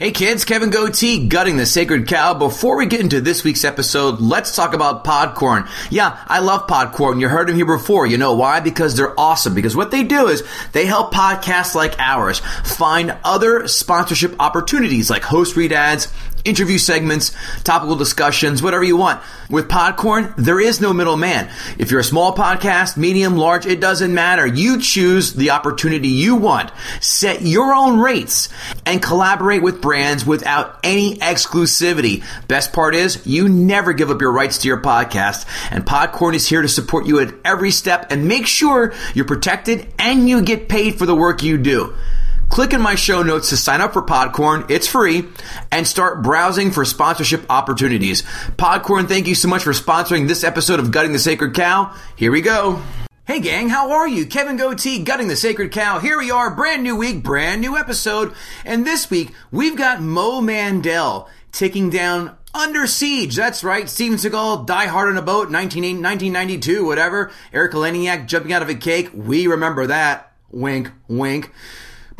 Hey kids, Kevin Goatee, gutting the sacred cow. Before we get into this week's episode, let's talk about Podcorn. Yeah, I love Podcorn. You heard them here before. You know why? Because they're awesome. Because what they do is they help podcasts like ours find other sponsorship opportunities like host read ads, interview segments, topical discussions, whatever you want. With Podcorn, there is no middleman. If you're a small podcast, medium, large, it doesn't matter. You choose the opportunity you want. Set your own rates and collaborate with brands without any exclusivity. Best part is you never give up your rights to your podcast and Podcorn is here to support you at every step and make sure you're protected and you get paid for the work you do. Click in my show notes to sign up for Podcorn. It's free and start browsing for sponsorship opportunities. Podcorn, thank you so much for sponsoring this episode of Gutting the Sacred Cow. Here we go. Hey gang, how are you? Kevin Goatee, Gutting the Sacred Cow. Here we are, brand new week, brand new episode. And this week, we've got Mo Mandel taking down under Siege. That's right. Steven Seagal, Die Hard on a Boat, 19, 1992, whatever. Erika Eleniak jumping out of a cake. We remember that. Wink, wink.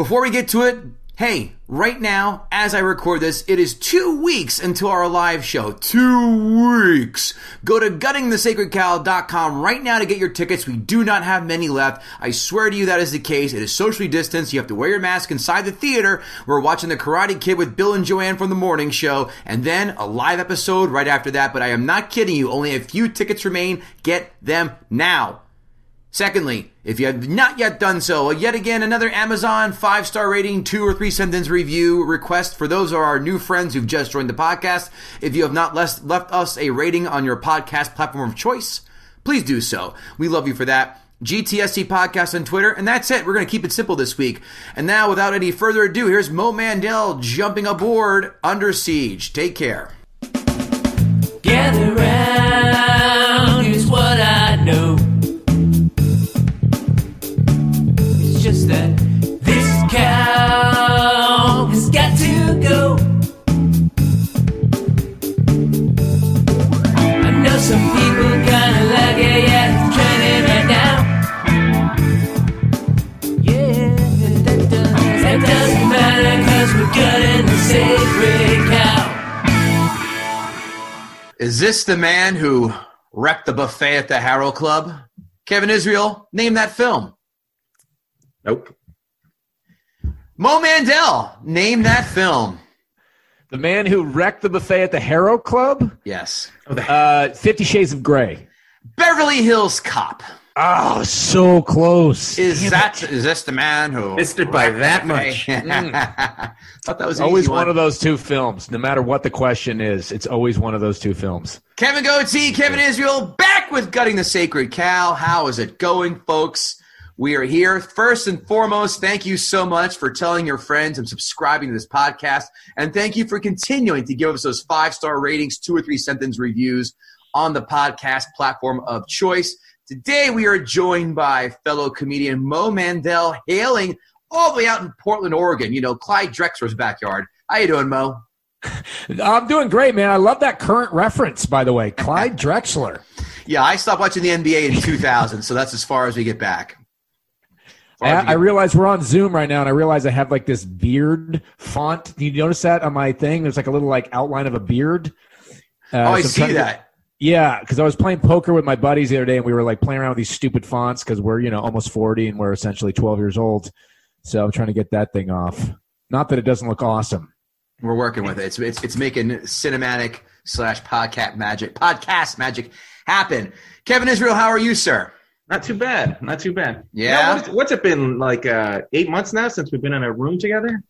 Before we get to it, hey, right now, as I record this, it is two weeks until our live show. Two weeks. Go to guttingthesacredcow.com right now to get your tickets. We do not have many left. I swear to you that is the case. It is socially distanced. You have to wear your mask inside the theater. We're watching The Karate Kid with Bill and Joanne from the morning show, and then a live episode right after that. But I am not kidding you. Only a few tickets remain. Get them now. Secondly, if you have not yet done so, yet again another Amazon five star rating, two or three sentence review request for those of our new friends who've just joined the podcast. If you have not left, us a rating on your podcast platform of choice, please do so. We love you for that. GTSC podcast on Twitter, and that's it. We're going to keep it simple this week. And now, without any further ado, here's Mo Mandel jumping aboard Under Siege. Take care. Gather Is this the man who wrecked the buffet at the Harrow Club? Kevin Israel, name that film. Nope. Mo Mandel, name that film. The man who wrecked the buffet at the Harrow Club? Yes. Uh, Fifty Shades of Grey. Beverly Hills Cop. Oh, so close. Is that is this the man who Missed it by that much. Hmm. Thought that was always easy one of those two films. No matter what the question is, it's always one of those two films. Kevin Goatee, Kevin Israel, back with Gutting the Sacred Cow. How is it going, folks? We are here. First and foremost, thank you so much for telling your friends and subscribing to this podcast. And thank you for continuing to give us those five star ratings, two or three sentence reviews on the podcast platform of choice. Today, we are joined by fellow comedian Mo Mandel, hailing all the way out in Portland, Oregon. You know, Clyde Drexler's backyard. How you doing, Mo? I'm doing great, man. I love that current reference, by the way. Clyde Drexler. Yeah, I stopped watching the NBA in 2000, so that's as far as we get back. Far as we I, I realize we're on Zoom right now, and I realize I have like this beard font. Do you notice that on my thing? There's like a little like outline of a beard. Uh, oh, I so see that. Yeah, because I was playing poker with my buddies the other day, and we were like playing around with these stupid fonts because we're you know almost forty and we're essentially twelve years old. So I'm trying to get that thing off. Not that it doesn't look awesome. We're working with it. It's it's, it's making cinematic slash podcast magic podcast magic happen. Kevin Israel, how are you, sir? Not too bad. Not too bad. Yeah? what's, what's it been like? Uh, eight months now since we've been in a room together.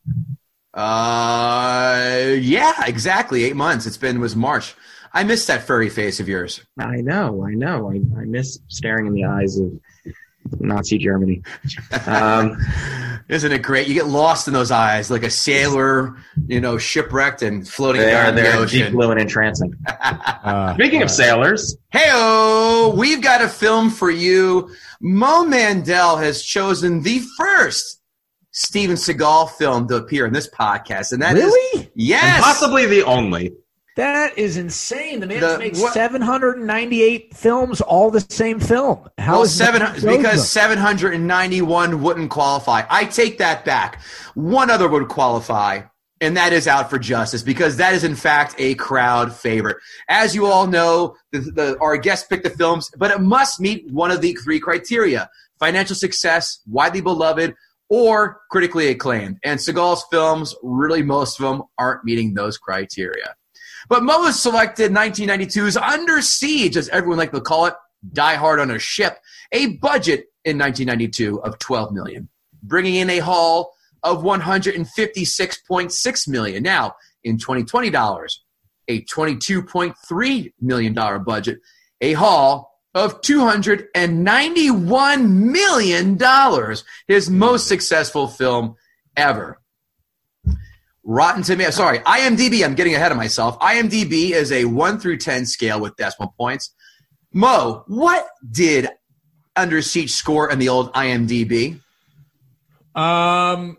Uh, yeah, exactly. Eight months. It's been was March. I miss that furry face of yours. I know. I know. I, I miss staring in the eyes of Nazi Germany. Um, Isn't it great? You get lost in those eyes like a sailor, you know, shipwrecked and floating they are down the they're deep blue and entrancing. Uh, Speaking of sailors, Heyo, we've got a film for you. Mo Mandel has chosen the first Steven Seagal film to appear in this podcast, and that is really? yes, and possibly the only. That is insane. The man The- makes what- 798 films, all the same film. How well, is seven because seven hundred and ninety-one wouldn't qualify. I take that back. One other would qualify, and that is Out for Justice because that is in fact a crowd favorite. As you all know, the, the, our guests pick the films, but it must meet one of the three criteria: financial success, widely beloved, or critically acclaimed. And Seagal's films, really most of them, aren't meeting those criteria. But Mo selected 1992's Under Siege, as everyone like to call it, Die Hard on a Ship, a budget in 1992 of 12 million, bringing in a haul of 156.6 million. Now, in 2020 dollars, a 22.3 million dollar budget, a haul of 291 million dollars, his most successful film ever. Rotten Tomato, sorry, IMDb, I'm getting ahead of myself. IMDb is a 1 through 10 scale with decimal points. Mo, what did Under Siege score in the old IMDb? Um,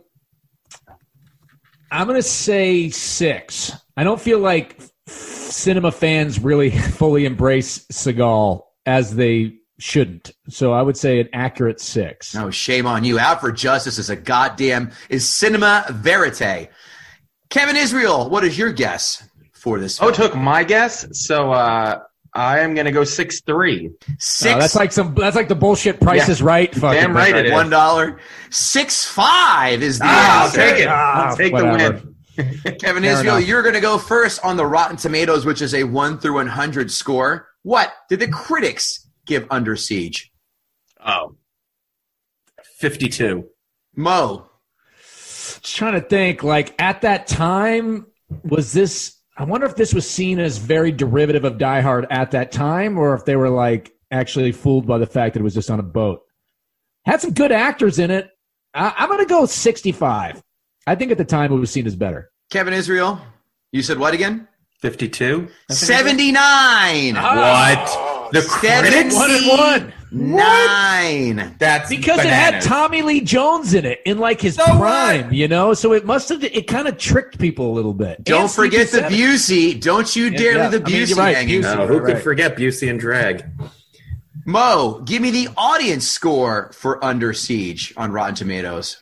I'm gonna say six. I don't feel like cinema fans really fully embrace Seagal as they shouldn't. So I would say an accurate six. No, shame on you. Out for Justice is a goddamn is cinema verite. Kevin Israel, what is your guess for this? Oh, Film? took my guess. So uh, I am going to go six three. Six. Uh, that's like some. That's like the bullshit. Price Yeah. is right. Fucking Damn right it is. one dollar. Six five is the Ah, I'll answer. take it. Ah, I'll take whatever. the win. Kevin Fair Israel, enough. you're going to go first on the Rotten Tomatoes, which is a one through one hundred score. What did the critics give Under Siege? Oh. 52. Mo. Just trying to think. Like at that time, was this? I wonder if this was seen as very derivative of Die Hard at that time, or if they were like actually fooled by the fact that it was just on a boat. Had some good actors in it. I, I'm going to go 65. I think at the time it was seen as better. Kevin Israel, you said what again? 52? 79. What? The critics? One and one. Nine. That's Because it had Tommy Lee Jones in it in like his So prime, what? you know. So it must have. It kind of tricked people a little bit. Don't And forget the Sleepy Seven. Busey. Don't you dare yeah. leave the I mean, Busey you're right, hanging. Busey. No, who could Right. forget Busey and Drag? Mo, give me the audience score for Under Siege on Rotten Tomatoes.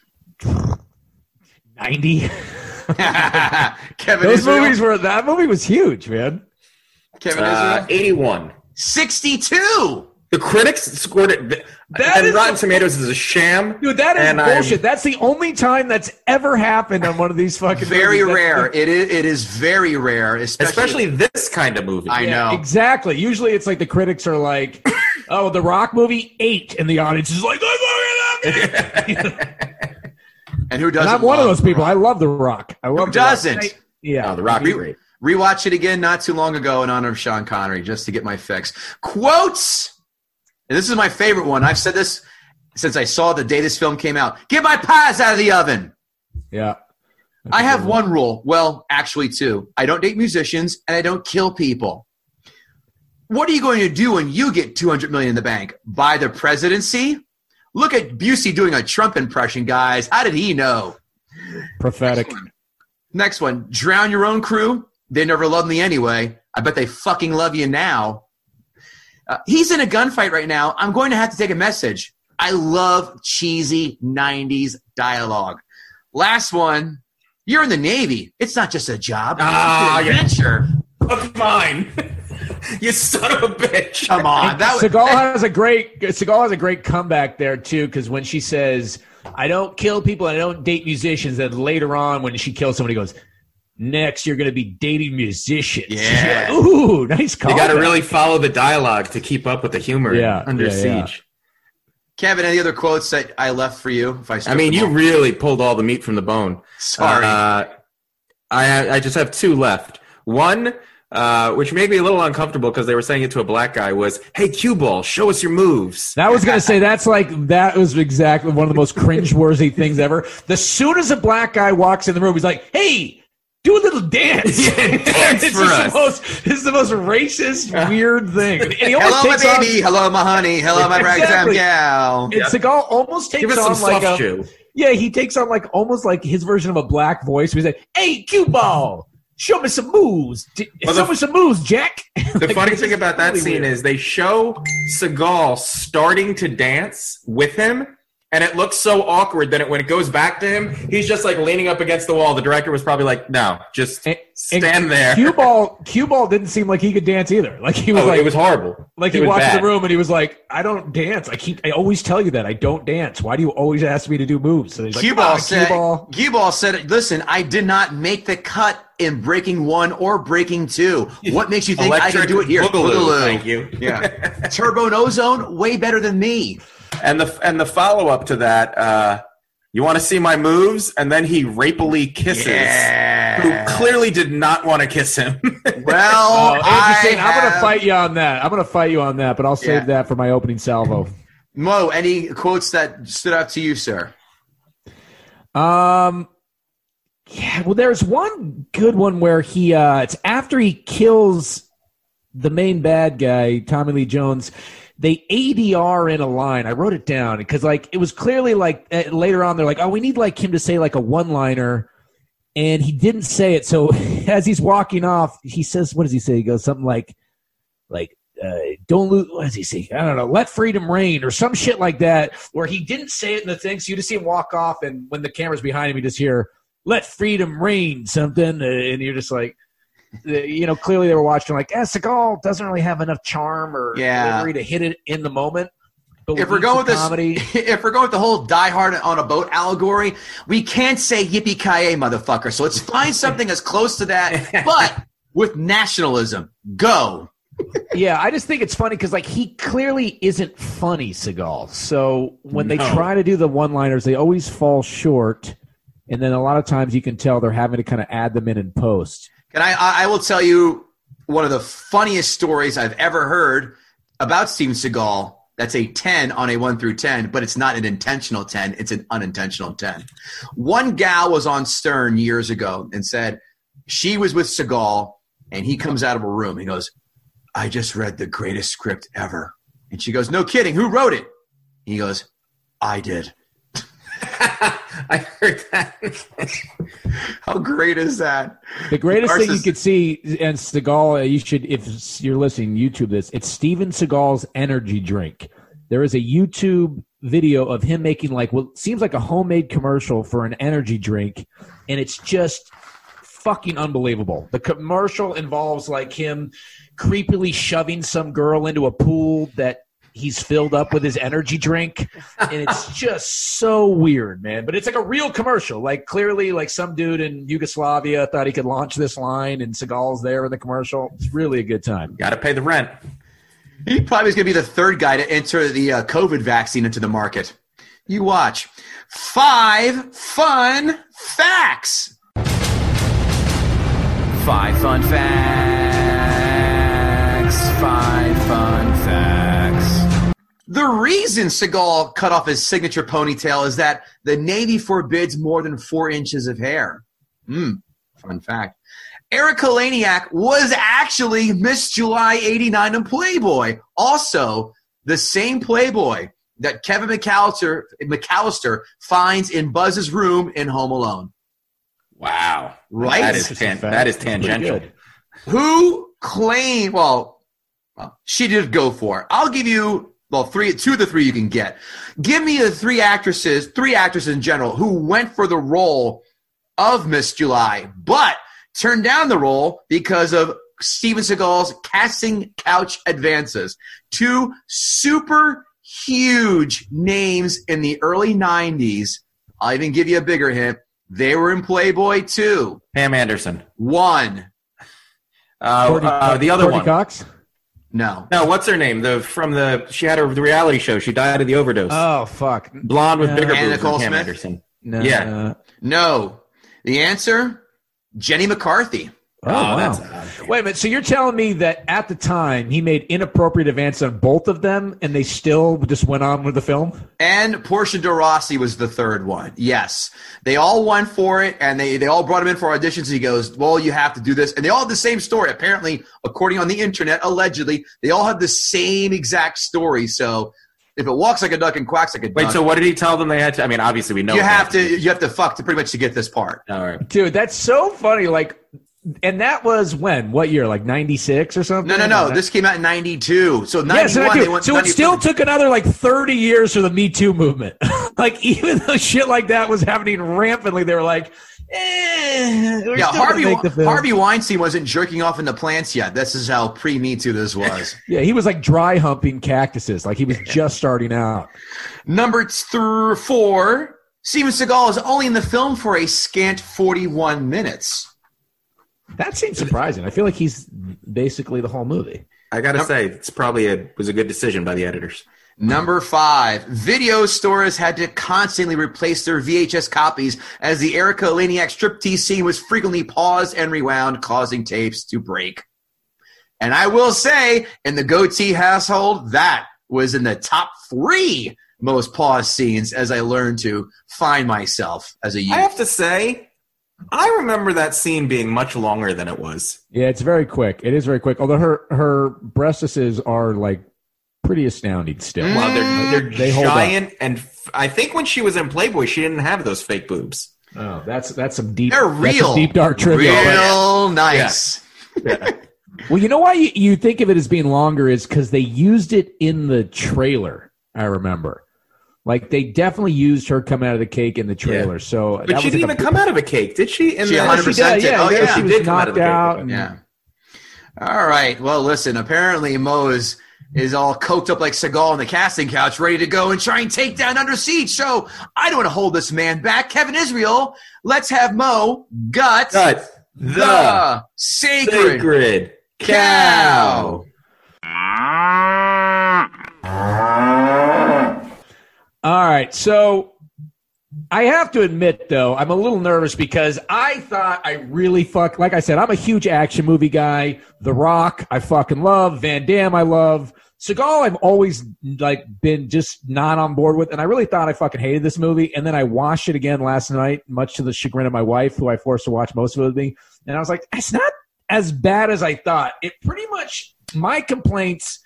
ninety. Kevin Those Israel. movies were. That movie was huge, man. Kevin Uh, 81. 62. The critics scored it. That and is- Rotten Tomatoes is a sham. Dude, that is And I'm- bullshit. That's the only time that's ever happened on one of these fucking. Very movies. That's rare. It is, it is very rare, especially. Especially this kind of movie. I know. Exactly. Usually, it's like the critics are like, "Oh, the Rock movie eight, and the audience is like, "I fucking love it." and who doesn't? I'm one of those people. The I love the Rock. I love Who The Rock. doesn't? I- yeah, Oh, the Rock Re- great. Rewatch it again not too long ago in honor of Sean Connery, just to get my fix. Quotes. And this is my favorite one. I've said this since I saw the day this film came out. Get my pies out of the oven. yeah. I have one rule. Well, actually, two. I don't date musicians and I don't kill people. What are you going to do when you get 200 million in the bank? Buy the presidency? Look at Busey doing a Trump impression, guys. How did he know? prophetic. Next one. Drown your own crew. They never loved me anyway. I bet they fucking love you now. Uh, he's in a gunfight right now. I'm going to have to take a message. I love cheesy 90s dialogue. Last one. You're in the Navy. It's not just a job. Ah, it's yeah. an adventure. Fuck mine. you son of a bitch. Come on. That was, Seagal has a great Seagal has a great comeback there too because when she says, "I don't kill people, and I don't date musicians," then later on when she kills somebody, he goes, next you're going to be dating musicians. Yeah. Like, Ooh, nice call. You got to really follow the dialogue to keep up with the humor. Yeah, under yeah, yeah. siege. Kevin, any other quotes that I left for you? If I, I mean, you all? really pulled all the meat from the bone. sorry. Uh, I I just have two left. One, uh, which made me a little uncomfortable because they were saying it to a black guy, was, "Hey, cue ball, show us your moves." That was gonna say that's like that was exactly one of the most cringeworthy things ever. The soon as a black guy walks in the room, he's like, "Hey, do a little dance." dance it's for just us. The most, it's the most racist, weird thing. And he almost Hello, my takes on- baby. Hello, my honey. Hello, my ragtime Exactly. gal. and Seagal almost takes Give us on some like soft a shoe. yeah, he takes on like almost like his version of a black voice. Where he's like, "Hey, cue ball." Show me some moves. Well, show the- me some moves, Jack. The Like, funny thing about that really scene weird. is they show Seagal starting to dance with him, and it looks so awkward that it, when it goes back to him, he's just like leaning up against the wall. The director was probably like, "No, just And- stand there." Cue ball, cue ball didn't seem like he could dance either. Like he was oh, like, it was horrible. like It he was walked in bad. the room and he was like, "I don't dance. I keep. I always tell you that I don't dance. Why do you always ask me to do moves?" So he's like, Cue "Ah, ball cue said. ball." Cue ball said, "Listen, I did not make the cut in Breaking One or Breaking Two. What makes you think I can do it here? Boogaloo, Thank you. Yeah, Turbo No Zone, way better than me. And the and the follow up to that, uh, you want to see my moves, and then he rapily kisses. Yeah. Who clearly did not want to kiss him. Well, Andrew I Shane, I'm going to fight you on that. I'm going to fight you on that, but I'll save Yeah. that for my opening salvo. Mo, any quotes that stood out to you, sir? Um, yeah. Well, there's one good one where he. Uh, it's after he kills the main bad guy, Tommy Lee Jones. They ADR in a line. I wrote it down because like it was clearly like uh, later on they're like, oh, we need like him to say like a one liner, and he didn't say it. So as he's walking off, he says, "What does he say?" He goes something like, like. Uh, don't lose. What does he say? I don't know. Let freedom reign, or some shit like that. Where he didn't say it in the thing, so you just see him walk off, and when the camera's behind him, you just hear "Let freedom reign" something, uh, and you're just like, you know, clearly they were watching like, eh, Seagal doesn't really have enough charm or Yeah. delivery to hit it in the moment. But If we're going with this, comedy, if we're going with the whole Die Hard on a boat allegory, we can't say yippee ki motherfucker. So let's find something as close to that, but with nationalism. Go. yeah, I just think it's funny because like he clearly isn't funny, Seagal. So when they try to do the one-liners, they always fall short, and then a lot of times you can tell they're having to kind of add them in in post. And I, I will tell you one of the funniest stories I've ever heard about Steven Seagal. That's a 10 on a 1 through 10, but it's not an intentional 10. It's an unintentional 10. One gal was on Stern years ago and said she was with Seagal, and he comes out of a room. He goes, I just read the greatest script ever. And she goes, No kidding. Who wrote it? He goes, I did. I heard that. How great is that? The greatest thing you could see, and Seagal, uh, you should, if you're listening, YouTube this. It's Steven Seagal's energy drink. There is a YouTube video of him making like what seems like a homemade commercial for an energy drink, and it's just fucking unbelievable. The commercial involves like him creepily shoving some girl into a pool that he's filled up with his energy drink and it's just so weird man but it's like a real commercial like clearly like some dude in yugoslavia thought he could launch this line and seagal's there in the commercial it's really a good time Got to pay the rent. He probably is going to be the third guy to enter the uh, COVID vaccine into the market. You watch. Five fun facts. Five fun facts. The reason Seagal cut off his signature ponytail is that the Navy forbids more than four inches of hair. Hmm. Fun fact. Erika Eleniak was actually Miss July 89 in Playboy. Also, the same Playboy that Kevin McCallister, McCallister finds in Buzz's room in Home Alone. Wow. Right? That is tan- that is tangential. Who claimed, well, well, she did go for it. I'll give you, well, three, two of the three you can get. Give me the three actresses, three actresses in general, who went for the role of Miss July, but turned down the role because of Steven Seagal's casting couch advances. Two super huge names in the early 90s. I'll even give you a bigger hint. They were in Playboy too. Pam Anderson. One. Uh, Courtney- uh, the other Courtney one. Cox. No. No, what's her name? The from the she had her the reality show. She died of the overdose. Oh fuck. Blonde with Uh, bigger Anna boobs than Nicole Pam Smith? Anderson. No. Yeah. No. The answer? Jenny McCarthy. Oh, wow. that's odd. Wait a minute. So you're telling me that at the time he made inappropriate advances on both of them, and they still just went on with the film? And Portia de Rossi was the third one. Yes. They all won for it and they, they all brought him in for auditions. He goes, Well, you have to do this. And they all had the same story. Apparently, according on the internet, allegedly, they all had the same exact story. So if it walks like a duck and quacks like a duck. Wait, duck, so what did he tell them they had to? I mean, obviously we know you have had to you have to fuck to pretty much to get this part. All right. Dude, that's so funny. Like, and that was when? What year? Like '96 or something? No, no, no. This came out in '92. So '91. Yes, I they went So it still took another like 30 years for the Me Too movement. like even though shit like that was happening rampantly, they were like, eh, we're Yeah, Harvey make the film. Harvey Weinstein wasn't jerking off in the plants yet. This is how pre Me Too this was. Yeah, he was like dry humping cactuses. Like he was just starting out. Number th- four, Steven Seagal is only in the film for a scant 41 minutes. That seems surprising. I feel like he's basically the whole movie. I gotta say, it's probably a was a good decision by the editors. Number five, video stores had to constantly replace their VHS copies as the Erika Eleniak striptease scene was frequently paused and rewound, causing tapes to break. And I will say, in the goatee household, that was in the top three most paused scenes as I learned to find myself as a youth. I have to say, I remember that scene being much longer than it was. Yeah, it's very quick. It is very quick. Although her her breastises are like pretty astounding still. Well, they're mm. they're They hold up. giant, and f- I think when she was in Playboy, she didn't have those fake boobs. Oh, that's that's some deep. They're that's real. deep dark trivia. Real nice. Well, you know why you, you think of it as being longer is because they used it in the trailer. I remember, like they definitely used her coming out of the cake in the trailer. So, But that she was didn't like even a- come out of a cake, did she? In She the- 100% did, did. Oh, yeah. she She was did come out knocked of the cake, out. and- Yeah. All right. Well, listen. Apparently, Mo is is all coked up like Seagal on the casting couch, ready to go and try and take down Under Siege. So I don't want to hold this man back. Kevin Israel, let's have Mo gut, Cut the, the sacred, sacred cow. All right. So I have to admit, though, I'm a little nervous because I thought I really fuck. Like I said, I'm a huge action movie guy. The Rock, I fucking love. Van Damme, I love. Seagal, I've always like been just not on board with, and I really thought I fucking hated this movie. And then I watched it again last night, much to the chagrin of my wife, who I forced to watch most of it with me. And I was like, it's not as bad as I thought. It pretty much my complaints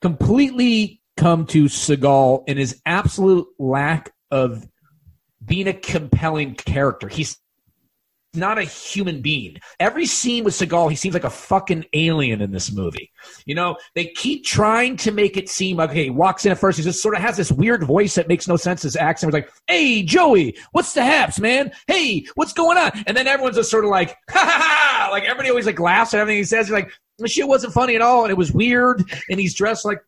completely come to Seagal and his absolute lack of being a compelling character. He's not a human being. Every scene with Seagal, he seems like a fucking alien in this movie. You know, they keep trying to make it seem like, okay, he walks in at first, he just sort of has this weird voice that makes no sense. His accent was like, hey, Joey, what's the haps, man? Hey, what's going on? And then everyone's just sort of like, ha ha ha! Like everybody always like laughs at everything he says. You're like, the shit wasn't funny at all, and it was weird, and he's dressed like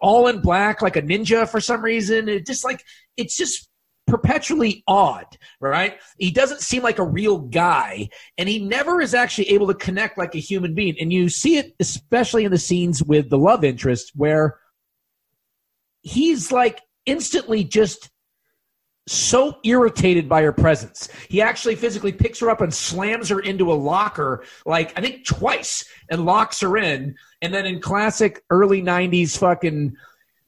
all in black like a ninja for some reason. It just like it's just perpetually odd, right? He doesn't seem like a real guy, and he never is actually able to connect like a human being. And you see it especially in the scenes with the love interest where he's like instantly just so irritated by her presence. He actually physically picks her up and slams her into a locker, like I think twice, and locks her in. And then in classic early 90s fucking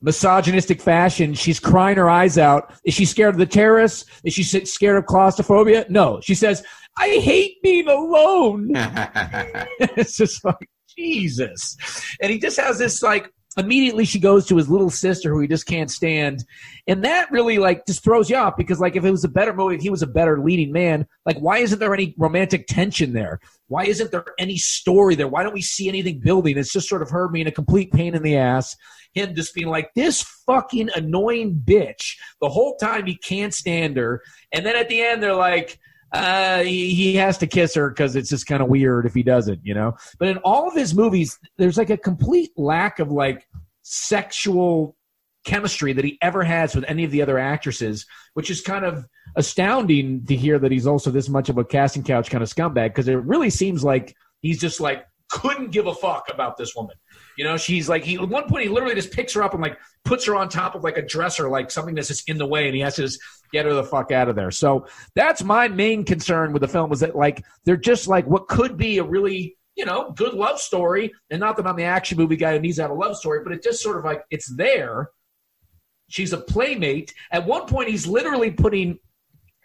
misogynistic fashion, she's crying her eyes out. Is she scared of the terrorists? Is she scared of claustrophobia? No. She says, I hate being alone. it's just like Jesus. And he just has this like immediately she goes to his little sister who he just can't stand. And that really like just throws you off because like if it was a better movie, if he was a better leading man, like why isn't there any romantic tension there? Why isn't there any story there? Why don't we see anything building? It's just sort of her being a complete pain in the ass. Him just being like this fucking annoying bitch the whole time he can't stand her. And then at the end they're like, uh, he, he has to kiss her because it's just kind of weird if he doesn't, you know. But in all of his movies, there's like a complete lack of like sexual chemistry that he ever has with any of the other actresses, which is kind of astounding to hear that he's also this much of a casting couch kind of scumbag because it really seems like he's just like couldn't give a fuck about this woman. You know, she's like he at one point he literally just picks her up and like puts her on top of like a dresser, like something that's just in the way, and he has to just get her the fuck out of there. So that's my main concern with the film was that like they're just like what could be a really you know good love story, and not that I'm the action movie guy who needs to have a love story, but it just sort of like it's there. She's a playmate. At one point, he's literally putting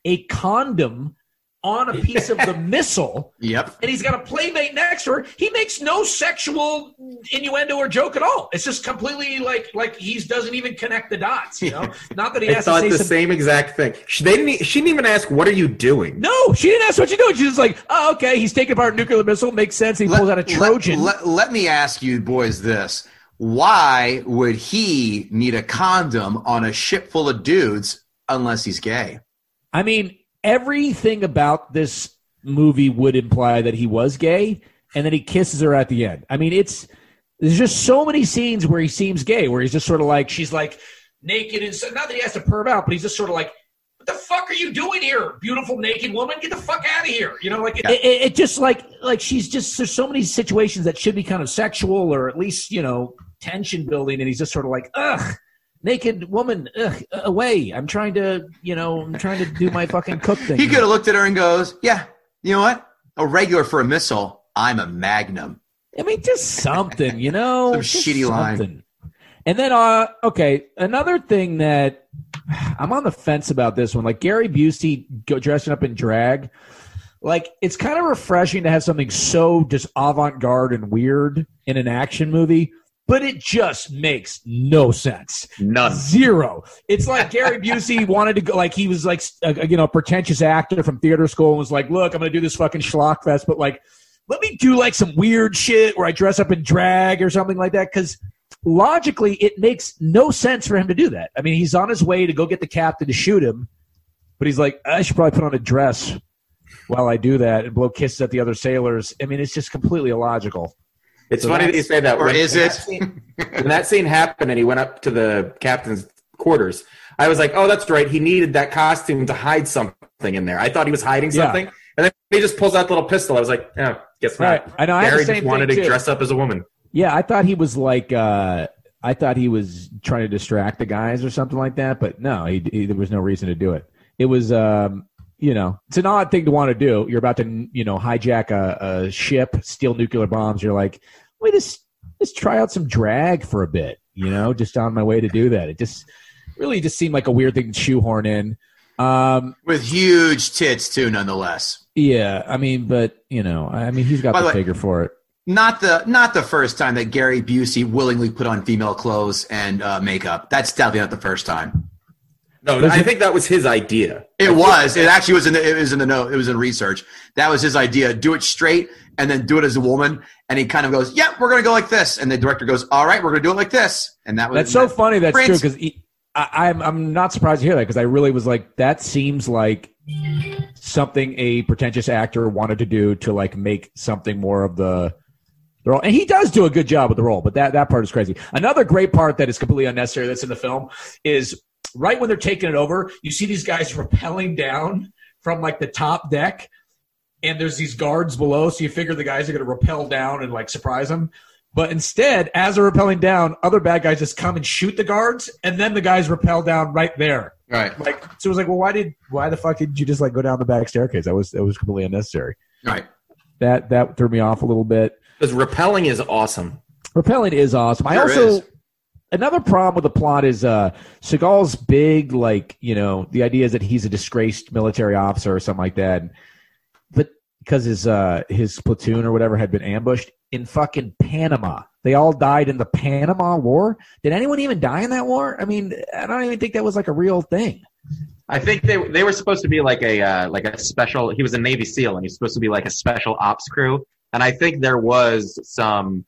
a condom on a piece of the missile Yep. and he's got a playmate next to her. He makes no sexual innuendo or joke at all. It's just completely like like he doesn't even connect the dots. You know, not that he I has to thought say the some. same exact thing. She, they didn't. She didn't even ask, "What are you doing?" No, she didn't ask what you're doing. She's just like, oh, okay, he's taking apart a nuclear missile. Makes sense. He pulls out a Trojan. Let, let me ask you boys this. Why would he need a condom on a ship full of dudes unless he's gay? I mean, everything about this movie would imply that he was gay, and then he kisses her at the end. I mean, it's there's just so many scenes where he seems gay, where he's just sort of like she's like naked and so, not that he has to perv out, but he's just sort of like. What the fuck are you doing here, beautiful naked woman? Get the fuck out of here! You know, like it, it, it just like like she's just there's so many situations that should be kind of sexual or at least you know tension building, and he's just sort of like ugh, naked woman, ugh, away. I'm trying to you know I'm trying to do my fucking cook thing. He could have looked at her and goes, "Yeah, you know what? A regular for a missile. I'm a Magnum." I mean, just something, you know, Some shitty line. And then, uh, okay, another thing that I'm on the fence about this one, like Gary Busey go, dressing up in drag, like it's kind of refreshing to have something so just avant-garde and weird in an action movie, but it just makes no sense. None. Zero. It's like Gary Busey wanted to go, like he was like, a, uh, you know, a pretentious actor from theater school and was like, look, I'm going to do this fucking schlock fest, but like, let me do like some weird shit where I dress up in drag or something like that. Cause logically, it makes no sense for him to do that. I mean, he's on his way to go get the captain to shoot him, but he's like, I should probably put on a dress while I do that and blow kisses at the other sailors. I mean, it's just completely illogical. It's So funny that you say that. Or When- is when it? that scene- when that scene happened and he went up to the captain's quarters, I was like, "Oh, that's right. He needed that costume to hide something in there." I thought he was hiding Yeah. something, and then he just pulls out the little pistol. I was like, "Yeah, guess not." Right. I know, I the Gary same just wanted to too. dress up as a woman. Yeah, I thought he was like, uh, I thought he was trying to distract the guys or something like that, but no, he, he, there was no reason to do it. It was, um, you know, it's an odd thing to want to do. You're about to, you know, hijack a, a ship, steal nuclear bombs. You're like, wait, just just try out some drag for a bit, you know, just on my way to do that. It just really just seemed like a weird thing to shoehorn in. Um, With huge tits too, nonetheless. yeah, I mean, but you know, I mean, he's got By the the way- figure for it. Not the not the first time that Gary Busey willingly put on female clothes and uh, makeup. That's definitely not the first time. No, Does I it- think that was his idea. It was. It actually was in the. It was in the note. It was in research. That was his idea. Do it straight, and then do it as a woman. And he kind of goes, "Yeah, we're gonna go like this." And the director goes, "All right, we're gonna do it like this." And that was. That's so that- funny. That's Prince- true because I'm I'm not surprised to hear that because I really was like that seems like something a pretentious actor wanted to do to like make something more of the the role, and he does do a good job with the role. But that that part is crazy. Another great part that is completely unnecessary that's in the film is right when they're taking it over, you see these guys rappelling down from like the top deck. And there's these guards below, so you figure the guys are going to rappel down and like surprise them. But instead, as they're rappelling down, other bad guys just come and shoot the guards, and then the guys rappel down right there. Right. Like, so it was like, well, why did, why the fuck did you just like go down the back staircase? That was that was completely unnecessary. Right. That that threw me off a little bit. Because repelling is awesome. Rappelling is awesome. I also is. Another problem with the plot is uh Seagal's big, like you know, the idea is that he's a disgraced military officer or something like that, but because his uh his platoon or whatever had been ambushed in fucking Panama. They all died in the Panama War. Did anyone even die in that war? I mean, I don't even think that was like a real thing. I think they they were supposed to be like a uh, like a special. He was a Navy SEAL, and he's supposed to be like a special ops crew. And I think there was some.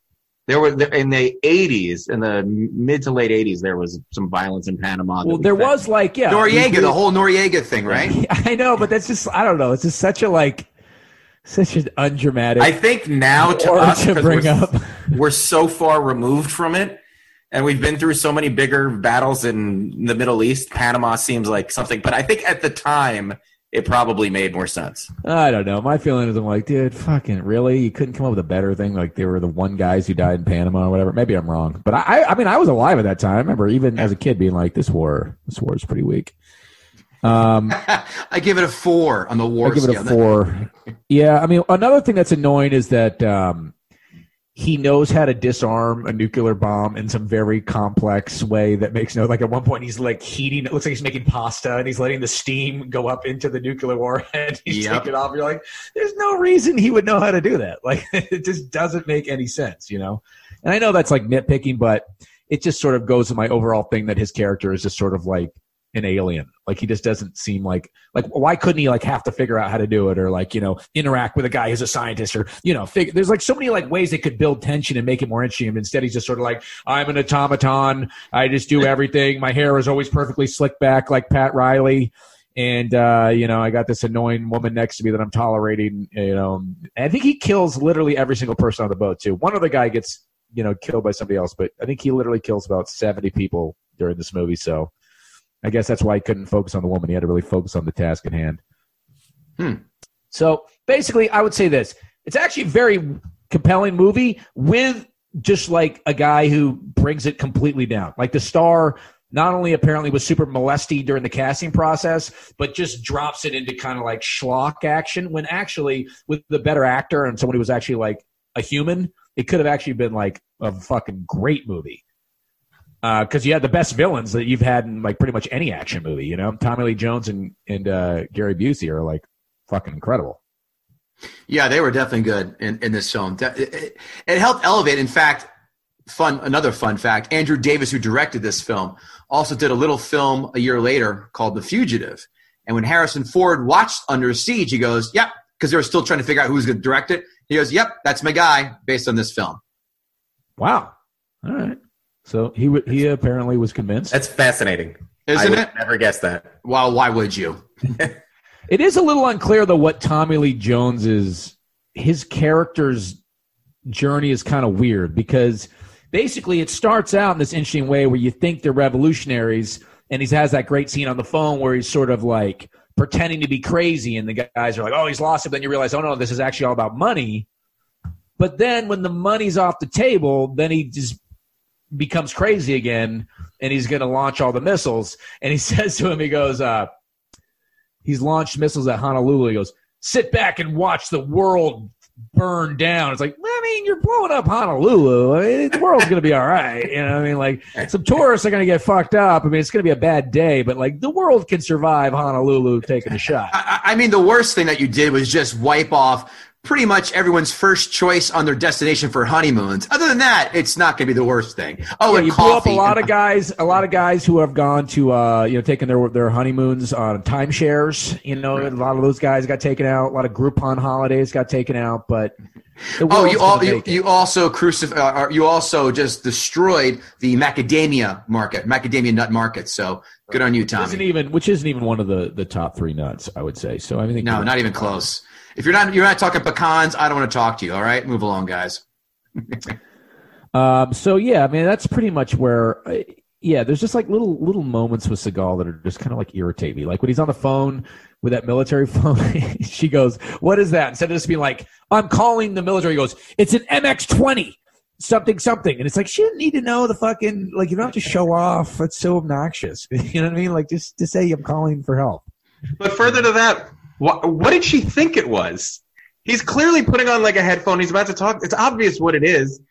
There were in the '80s, in the mid to late '80s, there was some violence in Panama. Well, we there think- was like yeah, Noriega, we- the whole Noriega thing, right? I know, but that's just I don't know. It's just such a like such an undramatic I think now to us, to 'cause bring we're, up. we're so far removed from it, and we've been through so many bigger battles in the Middle East. Panama seems like something, but I think at the time it probably made more sense. I don't know. My feeling is I'm like, dude, fucking really? You couldn't come up with a better thing? Like they were the one guys who died in Panama or whatever. Maybe I'm wrong, but I, I mean, I was alive at that time. I remember even as a kid being like, this war, this war is pretty weak. Um, I give it a four on the war I give it a four. Yeah, I mean, another thing that's annoying is that um, he knows how to disarm a nuclear bomb in some very complex way that makes no. Like at one point, he's like heating. It looks like he's making pasta, and he's letting the steam go up into the nuclear warhead. He's Yep. taking it off. You're like, there's no reason he would know how to do that. Like, it just doesn't make any sense, you know. And I know that's like nitpicking, but it just sort of goes to my overall thing that his character is just sort of like an alien. Like he just doesn't seem like like why couldn't he like have to figure out how to do it or like you know interact with a guy who's a scientist or you know there's like so many like ways they could build tension and make it more interesting. Instead he's just sort of like I'm an automaton. I just do everything. My hair is always perfectly slicked back like Pat Riley. And uh, you know, I got this annoying woman next to me that I'm tolerating. You know, and I think he kills literally every single person on the boat too. One other guy gets you know killed by somebody else, but I think he literally kills about 70 people during this movie. So I guess that's why he couldn't focus on the woman. He had to really focus on the task at hand. Hmm. So basically, I would say this: it's actually a very compelling movie with just like a guy who brings it completely down. Like the star not only apparently was super molesty during the casting process, but just drops it into kind of like schlock action when actually with the better actor and somebody who was actually like a human, it could have actually been like a fucking great movie. Because you had the best villains that you've had in like pretty much any action movie, you know. Tommy Lee Jones and and uh, Gary Busey are like fucking incredible. Yeah, they were definitely good in, in this film. It, it, it helped elevate. In fact, fun another fun fact: Andrew Davis, who directed this film, also did a little film a year later called The Fugitive. And when Harrison Ford watched Under Siege, he goes, "Yep," because they were still trying to figure out who was going to direct it. He goes, "Yep, that's my guy," based on this film. Wow. All right. So he w- he apparently was convinced. That's fascinating. Isn't would it? Never guess that. Well, why would you? It is a little unclear though what Tommy Lee Jones is. His character's journey is kind of weird because basically it starts out in this interesting way where you think they're revolutionaries, and he has that great scene on the phone where he's sort of like pretending to be crazy, and the guys are like, "Oh, he's lost it." Then you realize, "Oh no, this is actually all about money." But then when the money's off the table, then he just becomes crazy again, and he's going to launch all the missiles. And he says to him, he goes, uh, he's launched missiles at Honolulu. He goes, sit back and watch the world burn down. It's like, I mean, you're blowing up Honolulu. I mean, the world's going to be all right. You know, I mean, like some tourists are going to get fucked up. I mean, it's going to be a bad day, but like the world can survive Honolulu taking a shot. I, I I mean, the worst thing that you did was just wipe off pretty much everyone's first choice on their destination for honeymoons. Other than that, it's not going to be the worst thing. Oh, Yeah, and you blew up a lot of guys. A lot of guys who have gone to, uh, you know, taking their their honeymoons on timeshares. You know, a lot of those guys got taken out. A lot of Groupon holidays got taken out. But Oh, you all you, you also crucif- uh, you also just destroyed the macadamia market, macadamia nut market. So good on you, Tommy. isn't even which isn't even one of the the top three nuts. I would say. So I mean, No, not even close. If you're not you're not talking pecans, I don't want to talk to you. All right, move along, guys. Um, so yeah, I mean that's pretty much where. Uh, yeah, there's just like little little moments with Seagal that are just kind of like irritate me. Like when he's on the phone with that military phone, she goes, "What is that?" Instead of just being like, "I'm calling the military," he goes, "It's an MX-20." Something, something, and it's like she didn't need to know the fucking like you don't have to show off. It's so obnoxious, you know what I mean? Like just to say I'm calling for help. But further to that, what, what did she think it was? He's clearly putting on like a headphone. He's about to talk. It's obvious what it is.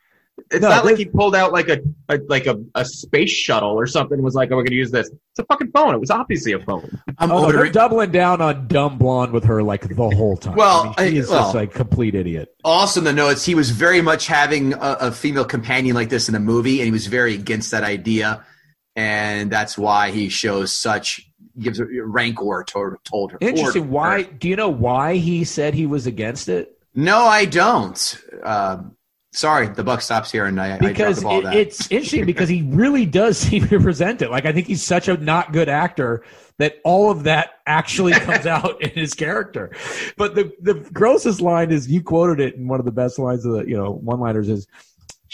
It's No, not like he pulled out like a, a like a, a space shuttle or something. and Was like, oh, we're gonna use this. It's a fucking phone. It was obviously a phone. I'm Oh, no, over they're doubling down on dumb blonde with her like the whole time. Well, I mean, she is well- just like complete idiot. Also, in the notes, he was very much having a, a female companion like this in the movie, and he was very against that idea, and that's why he shows such gives a rancor toward told her. Interesting. Why do you know why he said he was against it? No, I don't. Um, sorry, the buck stops here, and I, I Because ball. it, that. it's interesting because he really does seem to present it. Like I think he's such a not good actor that all of that actually comes out in his character. But the the grossest line is you quoted it in one of the best lines of the you know one liners is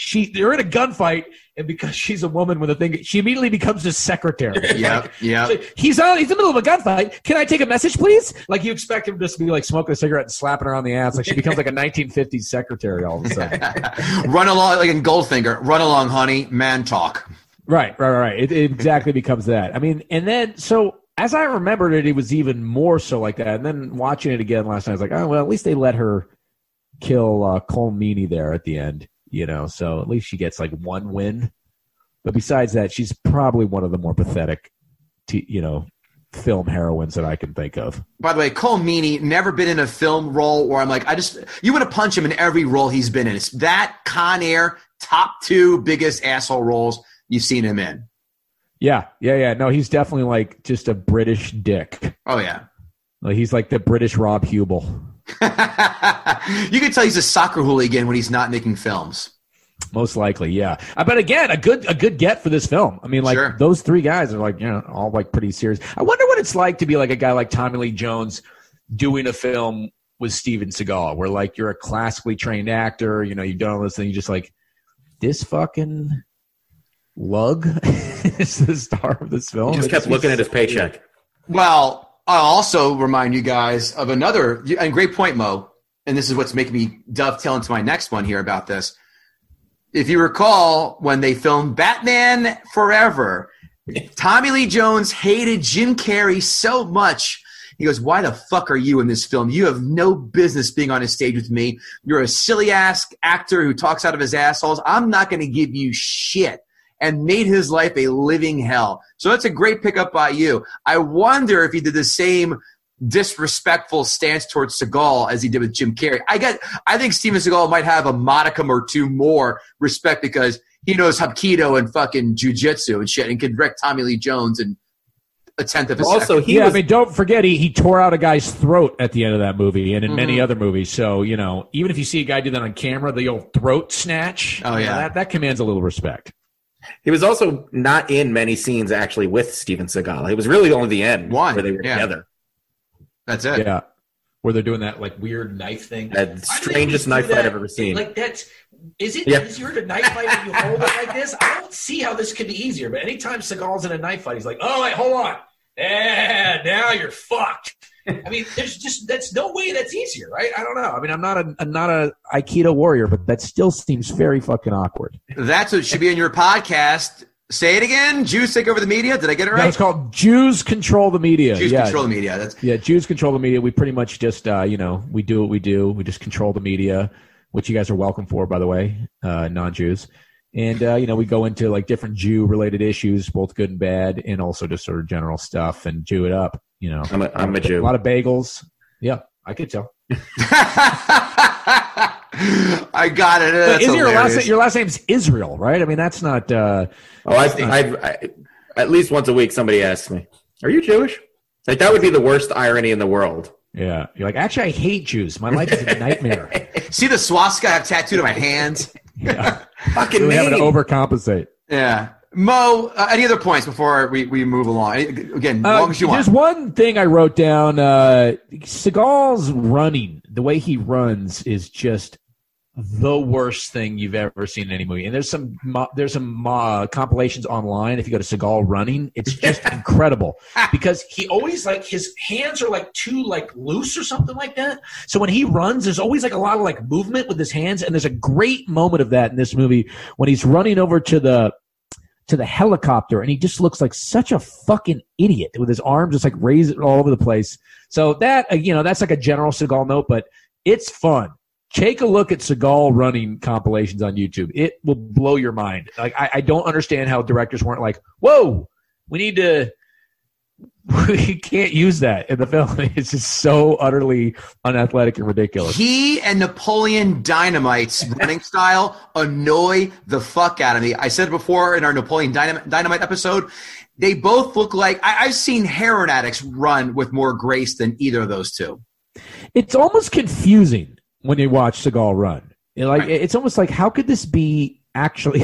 she they're in a gunfight, and because she's a woman with a thing, she immediately becomes his secretary. Yeah, Like, so he's on. He's in the middle of a gunfight. Can I take a message, please? Like you expect him just to be like smoking a cigarette and slapping her on the ass. Like she becomes like a 1950s secretary all of a sudden. run along like in Goldfinger. Run along, honey. Man talk. Right, right, right. It, it exactly becomes that. I mean, and then so as I remembered it, it was even more so like that. And then watching it again last night, I was like, oh well, at least they let her kill uh, Cole Meaney there at the end, you know. So at least she gets like one win. But besides that, she's probably one of the more pathetic, t- you know, film heroines that I can think of. By the way, Colm Meaney never been in a film role where I'm like, I just you want to punch him in every role he's been in. It's that Con Air top two biggest asshole roles you've seen him in. Yeah, yeah, yeah. No, he's definitely like just a British dick. Oh yeah. Like, he's like the British Rob Huebel. you can tell he's a soccer hooligan when he's not making films. Most likely, yeah. Uh, But again, a good a good get for this film. I mean, like Sure. those three guys are like you know all like pretty serious. I wonder what it's like to be like a guy like Tommy Lee Jones doing a film with Steven Seagal, where like you're a classically trained actor. You know, you've done all this, and you just like this fucking lug is the star of this film. He just It kept be looking at his paycheck. Well, I'll also remind you guys of another and great point, Mo. And this is what's making me dovetail into my next one here about this. If you recall, when they filmed Batman Forever, Tommy Lee Jones hated Jim Carrey so much. He goes, Why the fuck are you in this film? You have no business being on a stage with me. You're a silly ass actor who talks out of his assholes. I'm not going to give you shit. And made his life a living hell. So that's a great pickup by you. I wonder if he did the same disrespectful stance towards Seagal as he did with Jim Carrey. I get, I think Steven Seagal might have a modicum or two more respect because he knows Hapkido and fucking jujitsu and shit and can wreck Tommy Lee Jones in a tenth of a Also, second. he yeah, was I mean, don't forget he he tore out a guy's throat at the end of that movie, and in many Mm-hmm. other movies. So you know, even if you see a guy do that on camera, the old throat snatch. Oh, you know, yeah. that that commands a little respect. He was also not in many scenes actually with Steven Seagal. It was really only the end One, where they were yeah. together. That's it. Yeah, where they're doing that like weird knife thing. The strangest knife fight I've ever seen. Like that's is it Yeah. easier to knife fight when you hold it like this? I don't see how this could be easier. But anytime Seagal's in a knife fight, he's like, "Oh wait, hold on, yeah, now you're fucked." I mean, there's just that's no way that's easier, right? I don't know. I mean, I'm not a I'm not a Aikido warrior, but that still seems very fucking awkward. That's what should be in your podcast. Say it again. Jews take over the media. Did I get it No, right? it's called Jews control the media. Jews yeah. control the media. That's Yeah, Jews control the media. We pretty much just, uh, you know, we do what we do. We just control the media, which you guys are welcome for, by the way, uh, non-Jews. And uh, you know, we go into like different Jew-related issues, both good and bad, and also just sort of general stuff and Jew it up. You know, I'm a, I'm a Jew. a lot of bagels. Yeah, I could tell. I got it. That's Is your last hilarious. your last name's Israel, right? I mean, that's not. Uh, Oh, I've, I've, I, at least once a week somebody asks me, "Are you Jewish?" Like that would be the worst irony in the world. yeah, you're like, actually, I hate Jews. My life is a nightmare. See the swastika I have tattooed on my hands? yeah, Fucking really having to overcompensate. Yeah. Mo, uh, any other points before we, we move along? Again, Uh, long as you There's want. one thing I wrote down. Uh, Seagal's running, the way he runs, is just the worst thing you've ever seen in any movie. And there's some there's some uh, compilations online. If you go to Seagal running, it's just incredible because He always like his hands are like too like loose or something like that. so when he runs, there's always like a lot of like movement with his hands, and there's a great moment of that in this movie when he's running over to the to the helicopter, and he just looks like such a fucking idiot with his arms just like raised all over the place. So that uh, you know, that's like a general Seagal note, but it's fun. Take a look at Seagal running compilations on YouTube. It will blow your mind. Like I, I don't understand how directors weren't like, "Whoa, we need to." We can't use that in the film. It's just so utterly unathletic and ridiculous. He and Napoleon Dynamite's running style annoy the fuck out of me. I said it before in our Napoleon Dynamite, Dynamite episode. They both look like I, I've seen heroin addicts run with more grace than either of those two. It's almost confusing when you watch Seagal run. Like Right. it's almost like how could this be actually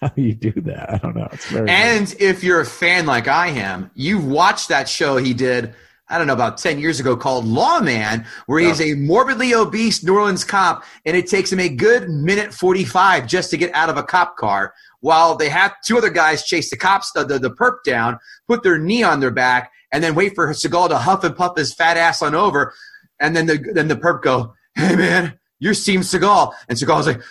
how you do that? I don't know. It's very And if you're a fan like I am, you've watched that show he did I don't know, about 10 years ago called Lawman, where he's a morbidly obese New Orleans cop, and it takes him a good minute 45 just to get out of a cop car while they have two other guys chase the cops, the, the, the perp down, put their knee on their back, and then wait for Seagal to huff and puff his fat ass on over. And then the, then the perp go, hey man, you're Steve Seagal. And Seagal's like,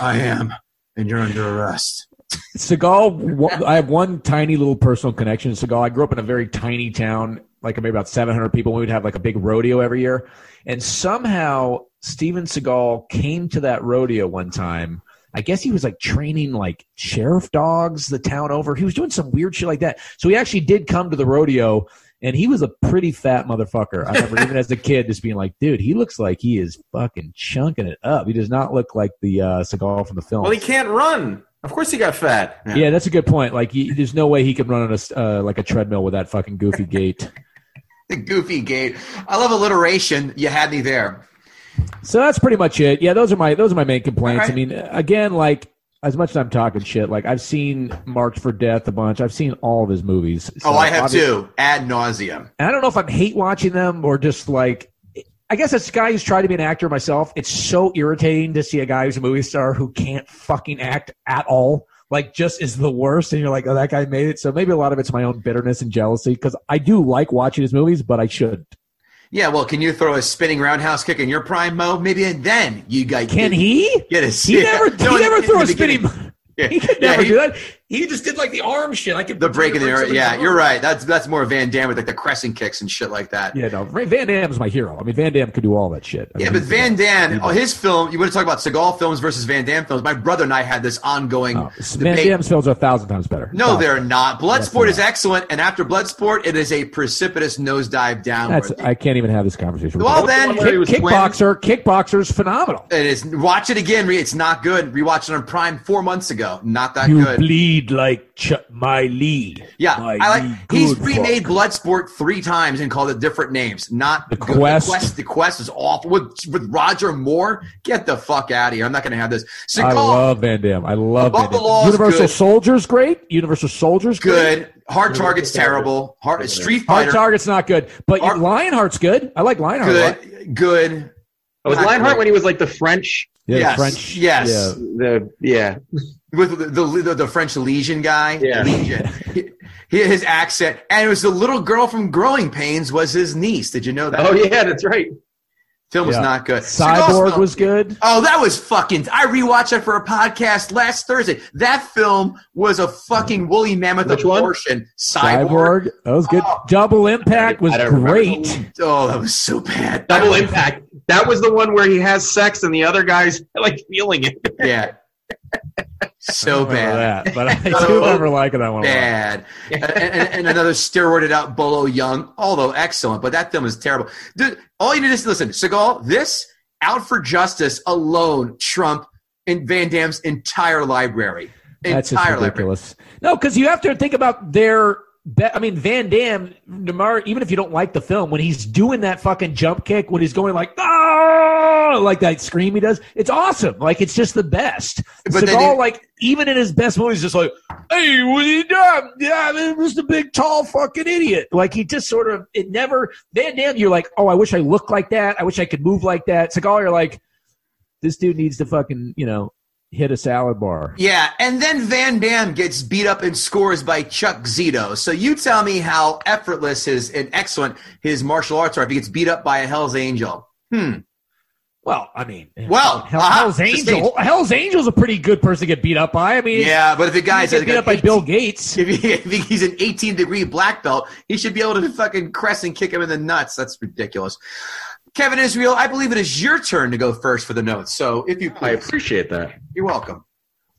I am, and you're under arrest. Seagal, I have one tiny little personal connection to Seagal. I grew up in a very tiny town, like maybe about 700 people. We would have like a big rodeo every year. And somehow Steven Seagal came to that rodeo one time. I guess he was like training like sheriff dogs the town over. He was doing some weird shit like that. So he actually did come to the rodeo and he was a pretty fat motherfucker. I remember even as a kid just being like, dude, he looks like he is fucking chunking it up. He does not look like the uh, Seagal from the film. Well, he can't run. Of course, he got fat. Yeah, that's a good point. Like, he, there's no way he could run on a uh, like a treadmill with that fucking goofy gait. The goofy gate. I love alliteration. You had me there. So that's pretty much it. Yeah, those are my those are my main complaints. All right. I mean, again, like as much as I'm talking shit, like I've seen Marked for Death a bunch. I've seen all of his movies. Oh, so Oh, I have too. Ad nauseum. And I don't know if I'm hate watching them or just like. I guess as a guy who's tried to be an actor myself, it's so irritating to see a guy who's a movie star who can't fucking act at all. Like, just is the worst, and you're like, oh, that guy made it. So maybe a lot of it's my own bitterness and jealousy because I do like watching his movies, but I shouldn't. Yeah, well, can you throw a spinning roundhouse kick in your prime, Mo? Maybe and then you guys Can he? get a He never, he never threw a spinning. Yeah, He could yeah, never he- do that. He just did like the arm shit. I could The breaking the break air. somebody's Yeah, arm. you're right. That's that's more Van Damme with like the crescent kicks and shit like that. Yeah, no, Van Damme's my hero. I mean, Van Damme could do all that shit. I Yeah, mean, but Van Damme, oh, his film, you want to talk about Seagal films versus Van Damme films. My brother and I had this ongoing Oh, Van debate. Damme's films are a thousand times better. No, Thousand. they're not. Yes, Bloodsport is excellent, and after Bloodsport, it is a precipitous nosedive downward. That's I can't even have this conversation. with Well, you. then- Kick, he was kickboxer, kickboxer's phenomenal. it is. Watch it again. It's not good. Rewatched it on Prime four months ago. Not that You good. bleed like Ch- my Lee. Yeah, My I Lee like. He's remade fuck. Bloodsport three times and called it different names. Not The. Quest. The quest. The quest is awful with with Roger Moore. Get the fuck out of here. I'm not going to have this. I love Van Damme. I love Above Van the Damme. Law Universal good. Soldier's great. Universal Soldier's great. good. Hard Target's terrible. Hard Street Hard Target's not good, but Hard- Lionheart's good. I like Lionheart. Good. Good. Oh, was Lionheart great. when he was like the French? Yeah, the Yes, French. yes. Yeah. The yeah. With the, the, the, the French Legion guy. Yeah. Legion. He- he- his accent, and it was the little girl from Growing Pains was his niece. Did you know that? Oh yeah, that's right. Film was Yeah. not good. Cyborg Seagal's- was good. Oh, that was fucking. I rewatched it for a podcast last Thursday. That film was a fucking woolly mammoth Which one? abortion. Cyborg. Cyborg. That was good. Oh. Double Impact was I don't remember. great. Oh, that was so bad. Double Impact. That was the one where he has sex and the other guys like feeling it. Yeah. So I bad. that, but I do So remember liking that one. bad. and, and, and another steroided out Bolo Yeung, although excellent, but that film is terrible. Dude, all you need is to listen. Seagal, this Out for Justice alone trump and Van Damme's entire library. That's just entire library. No, because you have to think about their. I mean, Van Damme, Namar, even if you don't like the film, when he's doing that fucking jump kick, when he's going like, ah, like that scream he does, it's awesome. Like, it's just the best. But Seagal, like, even in his best movies, just like, hey, what are you doing? Yeah, man, was the big, tall fucking idiot. Like, he just sort of, it never, Van Damme, you're like, oh, I wish I looked like that. I wish I could move like that. Seagal, you're like, this dude needs to fucking, you know, hit a salad bar. Yeah, and then Van Damme gets beat up and scores by Chuck Zito. So you tell me how effortless his and excellent his martial arts are if he gets beat up by a Hell's Angel. Hmm. Well, I mean, Well, Hell, uh-huh, Hell's Angel. stage. Hell's Angel's a pretty good person to get beat up by. I mean, Yeah, but if a guy's he get beat up by Bill Gates. If, he, if he's an 18 degree black belt, he should be able to fucking crest and kick him in the nuts. That's ridiculous. Kevin Israel, I believe it is your turn to go first for the notes. So if you I appreciate that. you're welcome.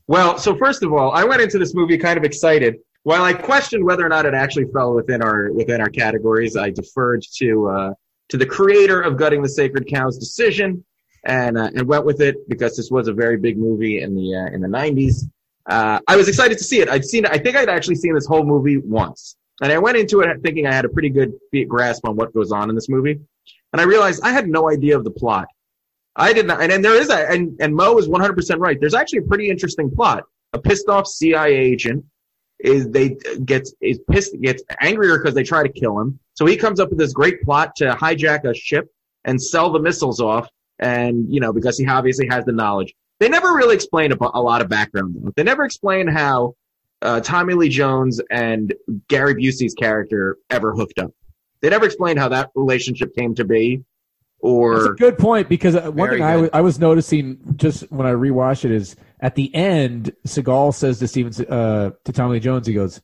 Well, so first of all, I went into this movie kind of excited. While I questioned whether or not it actually fell within our within our categories, I deferred to uh, to the creator of Gutting the Sacred Cow's decision, and uh, and went with it because this was a very big movie in the uh, in the '90s. Uh, I was excited to see it. I'd seen. I think I'd actually seen this whole movie once, and I went into it thinking I had a pretty good grasp on what goes on in this movie, and I realized I had no idea of the plot. I did not, and, and there is a, and, and Mo is 100% right. There's actually a pretty interesting plot. A pissed off CIA agent is they gets is pissed gets angrier because they try to kill him. So he comes up with this great plot to hijack a ship and sell the missiles off, and you know because he obviously has the knowledge. They never really explain a, a lot of background. Though. They never explain how uh, Tommy Lee Jones and Gary Busey's character ever hooked up. They never explained how that relationship came to be, or That's a good point because uh, one thing I was- I was noticing just when I rewatched it is at the end, Seagal says to Steven uh, to Tommy Lee Jones, he goes,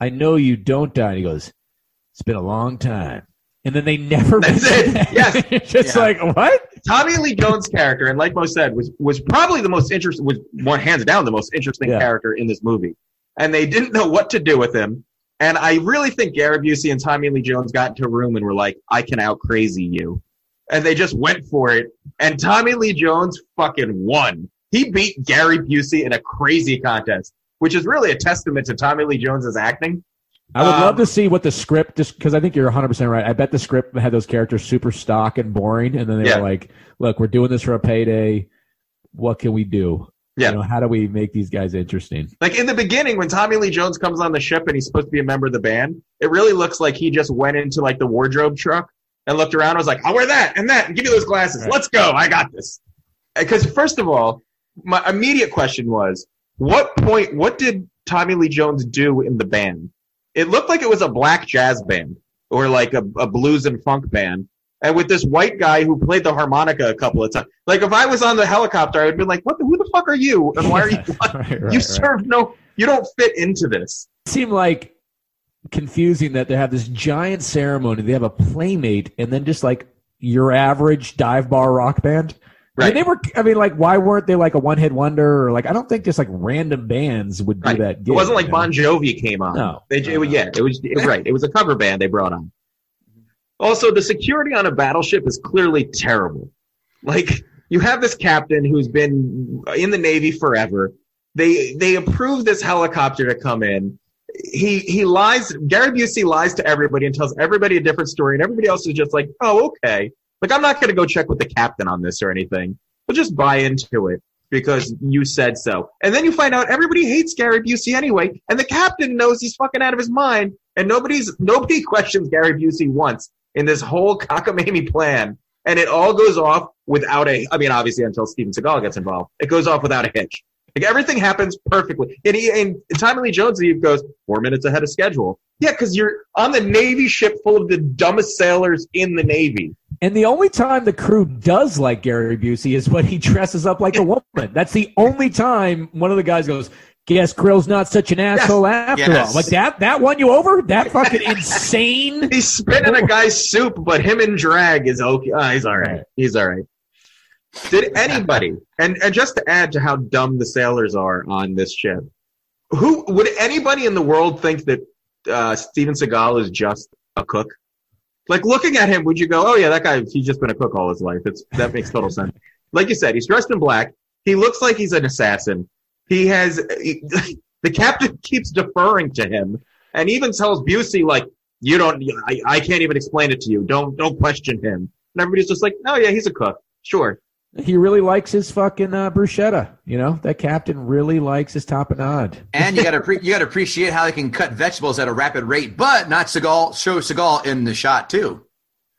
"I know you don't die." And he goes, "It's been a long time," and then they never. That's it. that. Yes. It's just Yeah. like what? Tommy Lee Jones' character, and like Mo said, was was probably the most interesting, was one hands down the most interesting Yeah. character in this movie. And they didn't know what to do with him. And I really think Gary Busey and Tommy Lee Jones got into a room and were like, "I can out crazy you," and they just went for it. And Tommy Lee Jones fucking won. He beat Gary Busey in a crazy contest, which is really a testament to Tommy Lee Jones's acting. I would Um, love to see what the script, just because I think you're 100 percent right. I bet the script had those characters super stock and boring, and then they Yeah. were like, "Look, we're doing this for a payday. What can we do? Yeah. You know, how do we make these guys interesting?" Like in the beginning, when Tommy Lee Jones comes on the ship and he's supposed to be a member of the band, it really looks like he just went into like the wardrobe truck and looked around and was like, I'll wear that and that and give me those glasses. Right. Let's go. I got this. Uh, because first of all, my immediate question was, what point, what did Tommy Lee Jones do in the band? It looked like it was a black jazz band or like a, a blues and funk band. And with this white guy who played the harmonica a couple of times. Like if I was on the helicopter, I would be like, what the, who the fuck are you? And why are you, Right, right, you right. serve no, you don't fit into this. seem like confusing that they have this giant ceremony. They have a playmate, and then just like your average dive bar rock band. I mean, Right. they were. I mean, like, why weren't they like a one hit wonder? Or like, I don't think just like random bands would do Right. that. It wasn't like you know? Bon Jovi came on. No. They, it was- yeah, it was it- right. It was a cover band they brought on. Also, the security on a battleship is clearly terrible. Like you have this captain who's been in the Navy forever. They they approve this helicopter to come in. He he lies. Gary Busey lies to everybody and tells everybody a different story, and everybody else is just like, oh okay. Like I'm not going to go check with the captain on this or anything. But just buy into it because you said so. And then you find out everybody hates Gary Busey anyway, and the captain knows he's fucking out of his mind, and nobody's nobody questions Gary Busey once in this whole cockamamie plan, and it all goes off without a. I mean, obviously until Steven Seagal gets involved, it goes off without a hitch. Like everything happens perfectly, and he and Tommy Lee Jones he goes four minutes ahead of schedule. Yeah, because you're on the Navy ship full of the dumbest sailors in the Navy. And the only time the crew does like Gary Busey is when he dresses up like a woman. That's the only time one of the guys goes, "Guess Krill's not such an asshole after Yes. all." Like that. That won you over. That fucking insane. He's spitting a guy's soup, but him in drag is okay. Ah, he's all right. Right. He's all right. Did anybody, and, and just to add to how dumb the sailors are on this ship, who would anybody in the world think that uh, Steven Seagal is just a cook? Like looking at him, would you go, "Oh yeah, that guy? He's just been a cook all his life." It's that makes total sense. Like you said, he's dressed in black. He looks like he's an assassin. He has he- the captain keeps deferring to him, and even tells Busey like, "You don't. I, I can't even explain it to you. Don't don't question him." And everybody's just like, "Oh yeah, he's a cook. Sure." He really likes his fucking uh, bruschetta. You know that captain really likes his tapenade. And you got to pre- you got to appreciate how they can cut vegetables at a rapid rate, but not Seagal show Seagal in the shot too.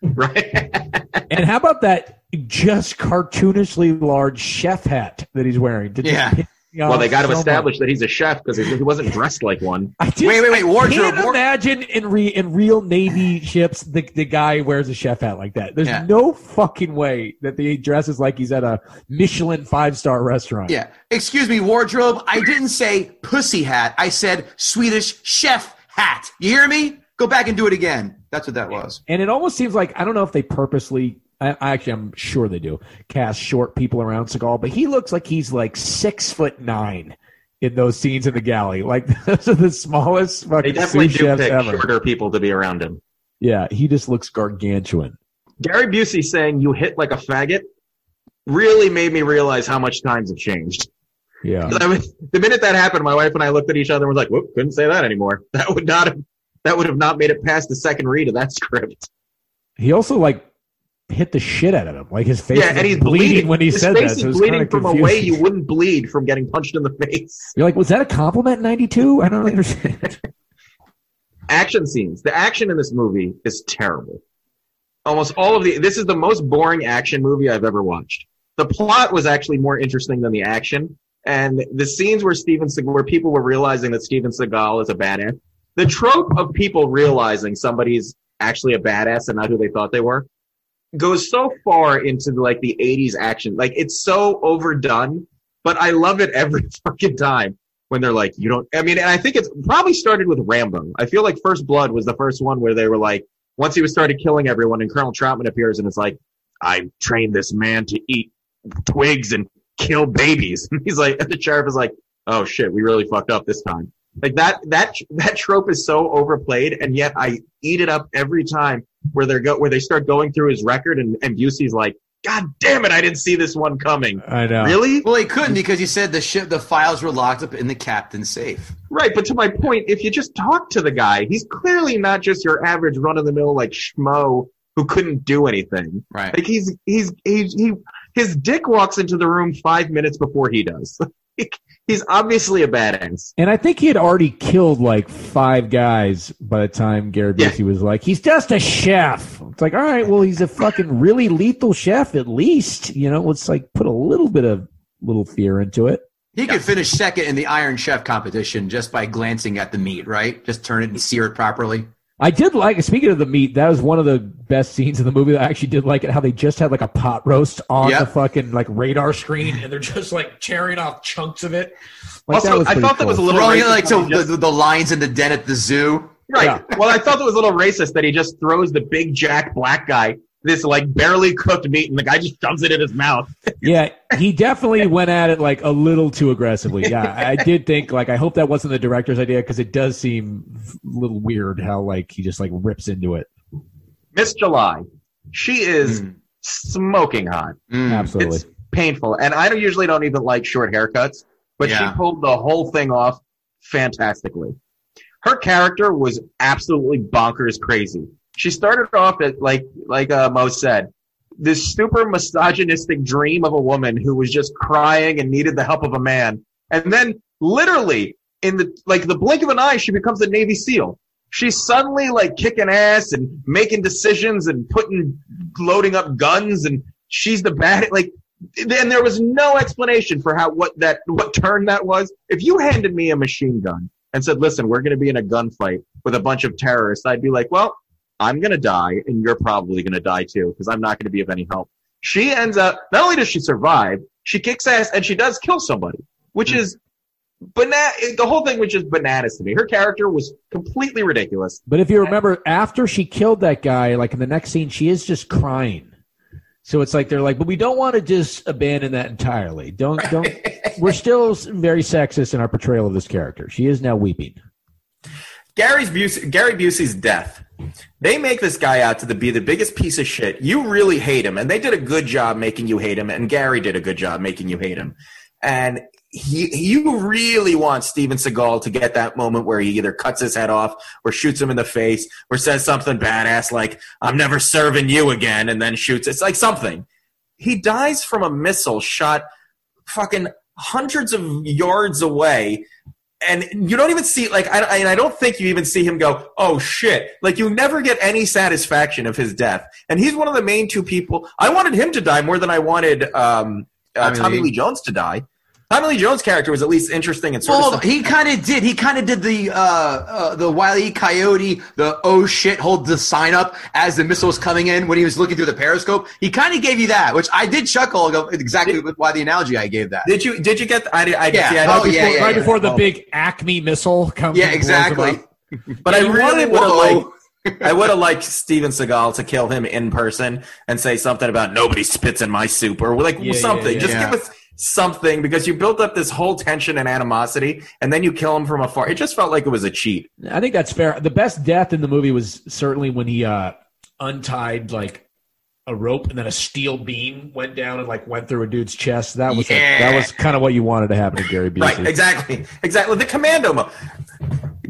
Right. And how about that just cartoonishly large chef hat that he's wearing? Did Yeah. Well, they got to so much. establish that he's a chef because he he wasn't dressed like one. I just, Wait, wait, wait, I wardrobe, can't ward- imagine in re, in real Navy ships the the guy wears a chef hat like that. There's Yeah. no fucking way that he dresses like he's at a Michelin five star restaurant. Yeah. Excuse me, wardrobe. I didn't say pussy hat. I said Swedish chef hat. You hear me? Go back and do it again. That's what that was. And it almost seems like I don't know if they purposely. I, I actually, I'm sure they do cast short people around Seagal, but he looks like he's like six foot nine in those scenes in the galley. Like those are the smallest They definitely do pick ever. shorter people to be around him. Yeah, he just looks gargantuan. Gary Busey saying "you hit like a faggot" really made me realize how much times have changed. Yeah. The minute that happened, my wife and I looked at each other and was like, "Whoop, couldn't say that anymore." That would not have that would have not made it past the second read of that script. he also like hit the shit out of him. Like his face yeah, and he's bleeding, bleeding when he His said that. So it was bleeding from a way you wouldn't bleed from getting punched in the face. You're like, was that a compliment in '92? I don't understand. action scenes. The action in this movie is terrible. Almost all of the this is the most boring action movie I've ever watched. The plot was actually more interesting than the action, and the scenes where Steven where people were realizing that Steven Seagal is a badass. The trope of people realizing somebody's actually a badass and not who they thought they were goes so far into the, like the 80s action. Like it's so overdone, but I love it every fucking time when they're like, you don't, I mean, and I think it's probably started with Rambo. I feel like First Blood was the first one where they were like, once he was started killing everyone and Colonel Trautman appears and it's like, I trained this man to eat twigs and kill babies. And he's like, and the sheriff is like, oh shit, we really fucked up this time. Like that, that, that trope is so overplayed and yet I eat it up every time where they're go, where they start going through his record and, and Busey's like, God damn it, I didn't see this one coming. I know. Really? Well, he couldn't because he said the ship, the files were locked up in the captain's safe. Right, but to my point, if you just talk to the guy, he's clearly not just your average run of the mill like schmo who couldn't do anything. Right. Like he's he's he's he his dick walks into the room five minutes before he does. he's obviously a badass. And I think he had already killed like five guys by the time Gary Yeah. Busey was like, he's just a chef. It's like, all right, well, he's a fucking really lethal chef at least. You know, let's like put a little bit of little fear into it. He could finish second in the Iron Chef competition just by glancing at the meat, right? Just turn it and sear it properly. I did like, speaking of the meat, that was one of the best scenes in the movie. I actually did like it, how they just had like a pot roast on Yep. the fucking like radar screen. and they're just like tearing off chunks of it. Like, also, I pretty thought that was a little Throwing racist like how to he just- the, the lions in the den at the zoo. Right. Yeah. Well, I thought that was a little racist that he just throws the big jack black guy this like barely cooked meat and the guy just shoves it in his mouth. Yeah, he definitely went at it like a little too aggressively. Yeah, I did think like I hope that wasn't the director's idea because it does seem a little weird how like he just like rips into it. Miss July, she is Mm. smoking hot. Mm. Absolutely. It's painful, and I don't usually don't even like short haircuts, but Yeah. she pulled the whole thing off fantastically. Her character was absolutely bonkers crazy. She started off at like like uh, Mo said, this super misogynistic dream of a woman who was just crying and needed the help of a man, and then literally in the like the blink of an eye, she becomes a Navy SEAL. She's suddenly like kicking ass and making decisions and putting loading up guns, and she's the bad like and there was no explanation for how what that what turn that was. If you handed me a machine gun and said, "Listen, we're going to be in a gunfight with a bunch of terrorists," I'd be like, "Well, I'm going to die, and you're probably going to die too, because I'm not going to be of any help." She ends up not only does she survive, she kicks ass and she does kill somebody, which hmm. is banana. The whole thing was just bananas to me. Her character was completely ridiculous. But if you remember, after she killed that guy, like in the next scene, she is just crying. So it's like they're like, but we don't want to just abandon that entirely. Don't don't. We're still very sexist in our portrayal of this character. She is now weeping. Gary's Busey, Gary Busey's death. They make this guy out to be the biggest piece of shit. You really hate him, and they did a good job making you hate him, and Gary did a good job making you hate him. And he, you really want Steven Seagal to get that moment where he either cuts his head off, or shoots him in the face, or says something badass like "I'm never serving you again," and then shoots. It's like something. He dies from a missile shot fucking hundreds of yards away and you don't even see like I, I, and I don't think you even see him go oh shit. Like you never get any satisfaction of his death. And he's one of the main two people. I wanted him to die more than i wanted um, uh, Tommy tommy Lee. lee jones to die tommy lee jones character was at least interesting and sort Well, of he kind of did. He kind of did the uh, uh, the Wiley Coyote, the oh shit, hold the sign up as the missile was coming in when he was looking through the periscope. He kind of gave you that, which I did chuckle. Go exactly why the analogy I gave that. did you did you get I, did- I, Yeah. see, I Oh, don't- yeah, yeah, right yeah. before the Oh. big Acme missile comes. Yeah, and blows him exactly. but I really wanted- would have liked. I would have liked Steven Seagal to kill him in person and say something about nobody spits in my soup or like Yeah, something. yeah, yeah. Just Yeah. give us something because you built up this whole tension and animosity and then you kill him from afar. It just felt like it was a cheat. I think that's fair. The best death in the movie was certainly when he uh, untied like a rope and then a steel beam went down and like went through a dude's chest. That was like, Yeah. that was kind of what you wanted to happen to Gary Busey. Right, exactly. Exactly. The commando mode.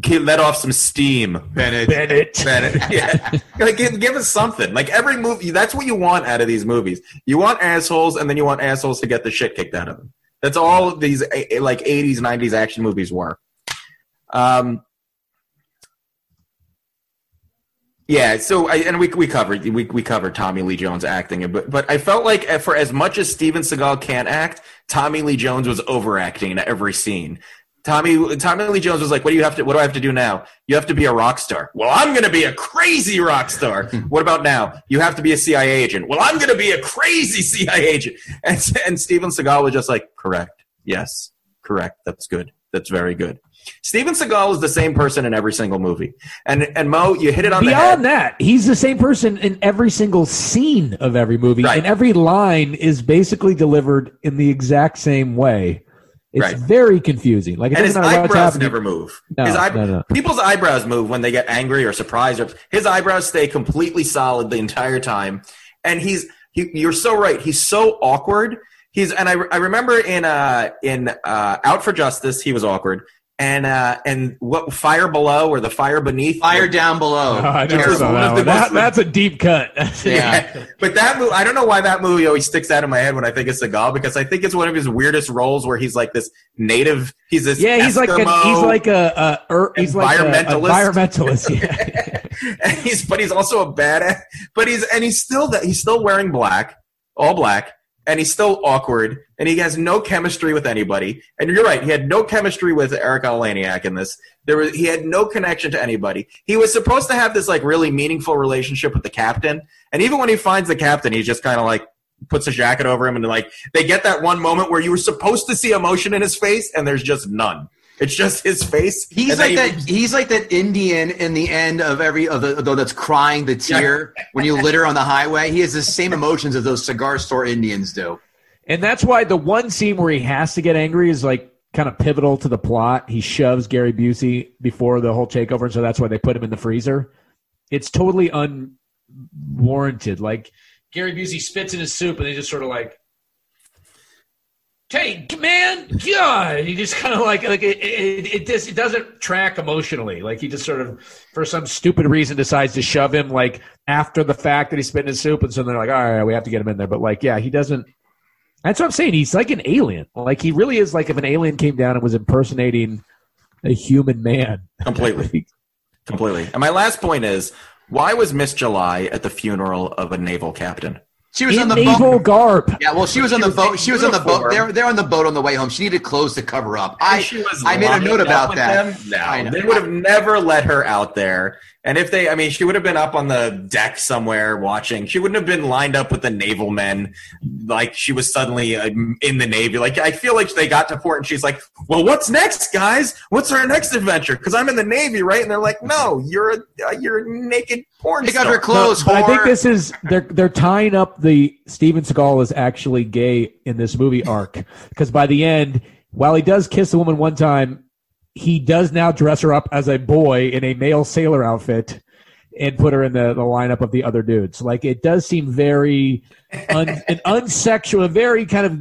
He let off some steam. Bennett. Bennett. Bennett. Yeah. like, give, give us something. Like every movie, that's what you want out of these movies. You want assholes, and then you want assholes to get the shit kicked out of them. That's all these eh, like '80s, '90s action movies were. Um, yeah. So, I, and we we covered we we covered Tommy Lee Jones acting, but but I felt like eh, for as much as Steven Seagal can't act, Tommy Lee Jones was overacting in every scene. Tommy Tommy Lee Jones was like, "What do you have to? What do I have to do now? You have to be a rock star. Well, I'm going to be a crazy rock star. what about now? You have to be a CIA agent. Well, I'm going to be a crazy CIA agent." And and Steven Seagal was just like, "Correct. Yes, correct. That's good. That's very good." Steven Seagal is the same person in every single movie. And and Mo, you hit it on. Beyond that, he's the same person in every single scene of every movie, Right. and every line is basically delivered in the exact same way. It's Right. very confusing. Like it and his doesn't matter what's eyebrows never move. No, his eyebrow- no, no. People's eyebrows move when they get angry or surprised. Or, his eyebrows stay completely solid the entire time. And he's he, you're so right. He's so awkward. He's and I, I remember in uh in uh Out for Justice he was awkward. And uh and what Fire Below or the Fire Beneath Fire down below. Oh, I never saw that one. That- most- that's a deep cut. Yeah. but that movie, I don't know why that movie always sticks out in my head when I think of Seagal because I think it's one of his weirdest roles where he's like this native. He's this yeah, he's like a, he's like a, a er, he's like a, Environmentalist. environmentalist. Yeah. and he's but he's also a badass. But he's and he's still that he's still wearing black, all black, and he's still awkward, and he has no chemistry with anybody. And you're right, he had no chemistry with Erika Eleniak in this. There was he had no connection to anybody. He was supposed to have this like really meaningful relationship with the captain, and even when he finds the captain, he's just kind of like puts a jacket over him and like they get that one moment where you were supposed to see emotion in his face and there's just none it's just his face He's like that. He's like that Indian in the end of every of the though that's crying the tear when you litter on the highway. He has the same emotions as those cigar store Indians do. And that's why the one scene where he has to get angry is like kind of pivotal to the plot. He shoves Gary Busey before the whole takeover, and so that's why they put him in the freezer. It's totally unwarranted. Like Gary Busey spits in his soup and they just sort of like, "Hey, man, God!" He just kind of like like it it, it, just, it doesn't track emotionally. Like he just sort of for some stupid reason decides to shove him like after the fact that he spit in his soup, and so they're like, all right, we have to get him in there. But like, yeah, he doesn't. That's what I'm saying. He's like an alien. Like he really is like if an alien came down and was impersonating a human man. completely completely and my last point is why was miss july at the funeral of a naval captain She was on the naval boat. garb. Yeah, well, she was on the was boat. She was on the boat. They're they're on the boat on the way home. She needed clothes to cover up. I she was I made a note about that. No, they would have never let her out there. And if they, I mean, she would have been up on the deck somewhere watching. She wouldn't have been lined up with the naval men like she was suddenly uh, in the Navy. Like, I feel like they got to port and she's like, well, what's next, guys? What's our next adventure? Because I'm in the Navy, right? And they're like, no, you're a, uh, you're a naked porn Take out star. her clothes. But I think this is they're they're tying up the Steven Seagal is actually gay in this movie arc because by the end, while he does kiss a woman one time, he does now dress her up as a boy in a male sailor outfit and put her in the, the lineup of the other dudes. Like it does seem very un, an unsexual, very kind of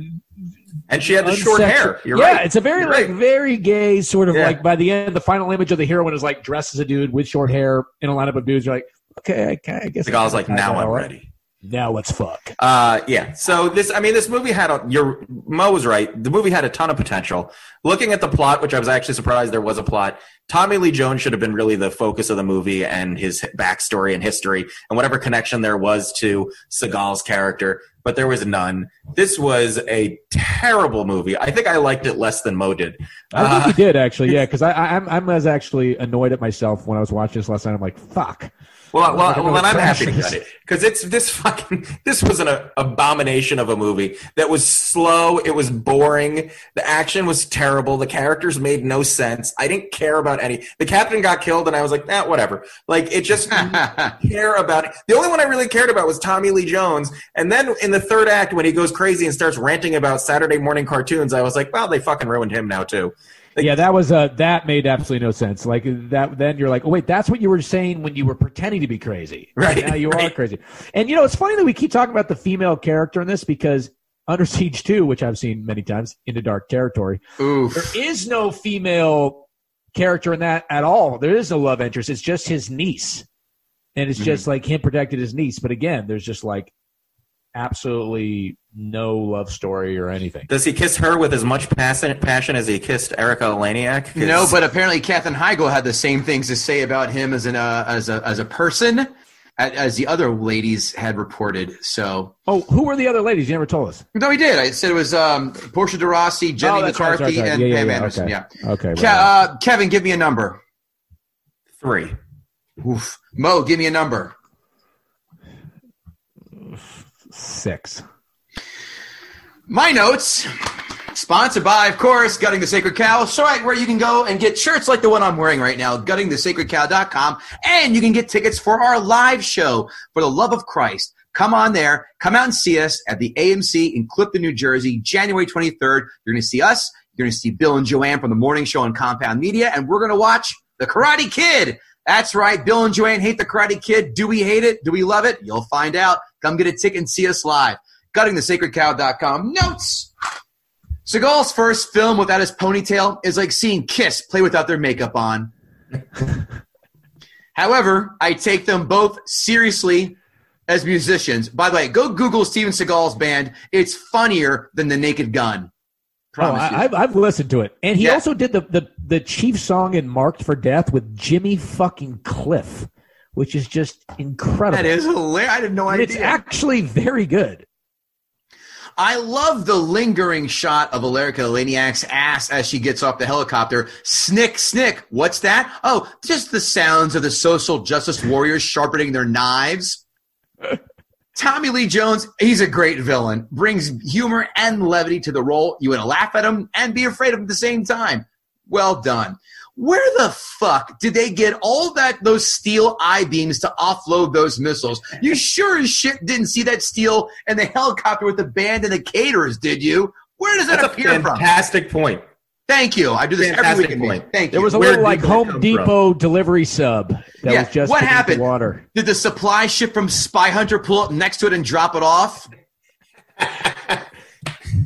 And she had the short hair. You're yeah, right. it's a very You're like right. very gay sort of Yeah. like by the end, the final image of the heroine is like dressed as a dude with short hair in a lineup of dudes. You're like, okay, I, I guess The guy's like, now I'm ready. Now let's fuck. Uh, yeah. So this, I mean, this movie had a. Your Mo was right. The movie had a ton of potential. Looking at the plot, which I was actually surprised there was a plot. Tommy Lee Jones should have been really the focus of the movie and his backstory and history and whatever connection there was to Seagal's character, but there was none. This was a terrible movie. I think I liked it less than Mo did. I Uh, think you did actually, yeah. Because I, I, I'm, I'm as actually annoyed at myself when I was watching this last night. I'm like, fuck. Well, well, well then I'm happy cut it because it's this fucking. This was an abomination of a movie that was slow. It was boring. The action was terrible. The characters made no sense. I didn't care about any. The captain got killed, and I was like, nah, whatever. Like it just care about it. The only one I really cared about was Tommy Lee Jones. And then in the third act, when he goes crazy and starts ranting about Saturday morning cartoons, I was like, well, they fucking ruined him now too. Like- Yeah, that was uh, that made absolutely no sense. Like that, then you're like, oh wait, that's what you were saying when you were pretending to be crazy. Right, now you are crazy. And you know, it's funny that we keep talking about the female character in this because Under Siege 2, which I've seen many times, into dark territory, Oof. there is no female character in that at all. There is no love interest. It's just his niece, and it's just like him protecting his niece. But again, there's just like absolutely no love story or anything. Does he kiss her with as much passion, passion as he kissed Erika Eleniak? 'Cause- No, but apparently Katherine Heigl had the same things to say about him as an uh, as a as a person a- as the other ladies had reported. So Oh, who were the other ladies? You never told us. no, he did. I said it was um, Portia de Rossi, Jenny Oh, that's right, McCarthy, right. and Yeah, yeah, Pam yeah, Anderson. okay. Yeah. Okay. Ke- right. uh, Kevin, give me a number. three. Oof. Mo, give me a number. Six. My notes, sponsored by, of course, Gutting the Sacred Cow, so right where you can go and get shirts like the one I'm wearing right now, guttingthesacredcow.com, and you can get tickets for our live show, For the Love of Christ. Come on there, come out and see us at the AMC in Clifton, New Jersey, January 23rd. You're going to see us, you're going to see Bill and Joanne from the morning show on Compound Media, and we're going to watch The Karate Kid. That's right, Bill and Joanne hate The Karate Kid. Do we hate it? Do we love it? You'll find out. Come get a ticket and see us live guttingthesacredcow.com. Notes. Seagal's first film without his ponytail is like seeing Kiss play without their makeup on. However, I take them both seriously as musicians. By the way, go Google Steven Seagal's band. It's funnier than The Naked Gun. Oh, Promise you. I, I've, I've listened to it, and he Yeah. also did the, the the chief song in "Marked for Death" with Jimmy fucking Cliff, which is just incredible. that is hilarious. I had no And idea. it's actually very good. I love the lingering shot of Erika Eleniak's ass as she gets off the helicopter. Snick, snick. What's that? Oh, just the sounds of the social justice warriors sharpening their knives. Tommy Lee Jones, he's a great villain. Brings humor and levity to the role. You want to laugh at him and be afraid of him at the same time. Well done. Where the fuck did they get all that those steel I beams to offload those missiles? You sure as shit didn't see that steel and the helicopter with the band and the caterers, did you? Where does that That's a appear from? fantastic point. Thank you. I do this every Fantastic weekend. point. Thank you. There was a Where little like Home come Depot delivery sub that Yeah, was just what beneath the happened? water. Did the supply ship from Spy Hunter pull up next to it and drop it off?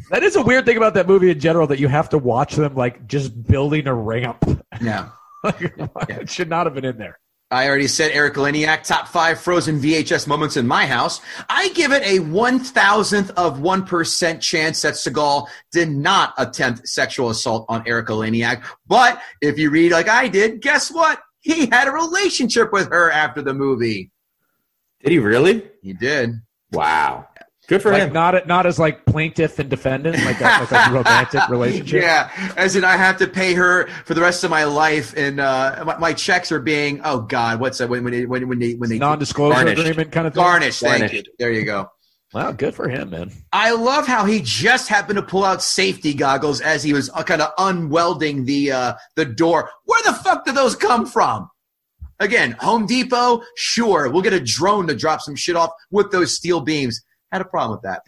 That is a weird thing about that movie in general that you have to watch them like just building a ramp. Yeah, it should not have been in there. I already said Erika Eleniak, top five frozen VHS moments in my house. I give it a one thousandth of one percent chance that Seagal did not attempt sexual assault on Erika Eleniak. But if you read like I did, guess what? He had a relationship with her after the movie. Did he really? He did. Wow. Good for Like him. not not as like plaintiff and defendant, like a, like a romantic relationship. Yeah, as in I have to pay her for the rest of my life, and uh, my, my checks are being oh god, what's that when when they, when when they when they Non-disclosure Garnished. agreement kind of thing. garnish? Thank you. There you go. Wow, good for him, man. I love how he just happened to pull out safety goggles as he was uh, kind of unwelding the uh, the door. Where the fuck did those come from? Again, Home Depot, sure, we'll get a drone to drop some shit off with those steel beams. Had a problem with that.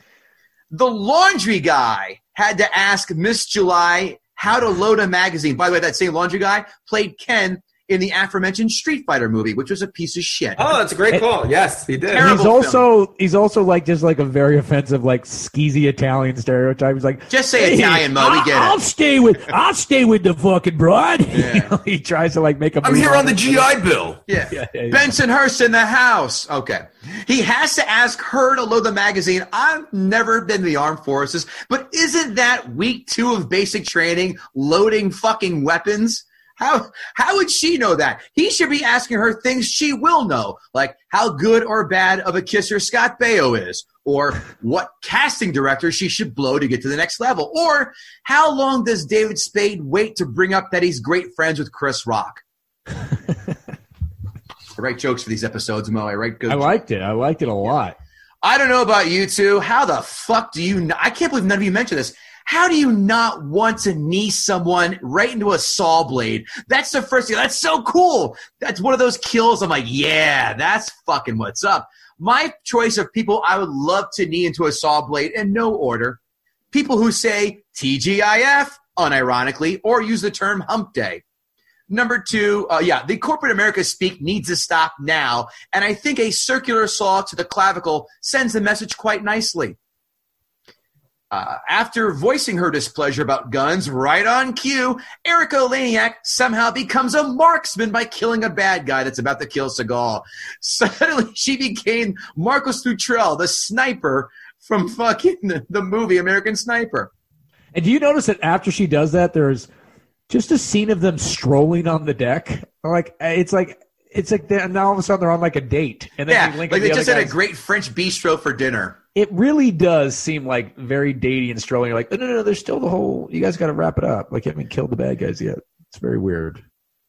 The laundry guy had to ask Miss July how to load a magazine. By the way, that same laundry guy played Ken in the aforementioned Street Fighter movie, which was a piece of shit. Oh, that's a great call. Yes, he did. Terrible he's also he's also like just like a very offensive like skeezy Italian stereotype. He's like, Just say Italian, Mo. We I'll, get I'll it. stay with I'll stay with the fucking broad. Yeah. You know, he tries to like make a. I'm here on the it. GI Bill. Yeah. Yeah, yeah, yeah. Bensonhurst in the house. Okay. He has to ask her to load the magazine. I've never been in the armed forces, but isn't that week two of basic training loading fucking weapons? How how would she know that? He should be asking her things she will know, like how good or bad of a kisser Scott Baio is, or what casting director she should blow to get to the next level, or how long does David Spade wait to bring up that he's great friends with Chris Rock? I write jokes for these episodes, Mo. I write good. I liked it. I liked it a lot. I don't know about you two. How the fuck do you? Not, I can't believe none of you mentioned this. How do you not want to knee someone right into a saw blade? That's the first thing. That's so cool. That's one of those kills. I'm like, yeah, that's fucking what's up. My choice of people I would love to knee into a saw blade in no order. People who say TGIF unironically or use the term hump day. Number two, uh, yeah, the corporate America speak needs to stop now. And I think a circular saw to the clavicle sends the message quite nicely. Uh, after voicing her displeasure about guns right on cue, Erika Eleniak somehow becomes a marksman by killing a bad guy that's about to kill Seagal. Suddenly, she became Marcus Luttrell, the sniper from fucking the, the movie American Sniper. And do you notice that after she does that, there's just a scene of them strolling on the deck? Like it's like it's like now all of a sudden they're on like a date, and then Yeah, they link like they the just had a great French bistro for dinner. It really does seem like very datey and strolling. You're like, oh, no, no, no. There's still the whole. You guys got to wrap it up. Like you haven't killed the bad guys yet. It's very weird.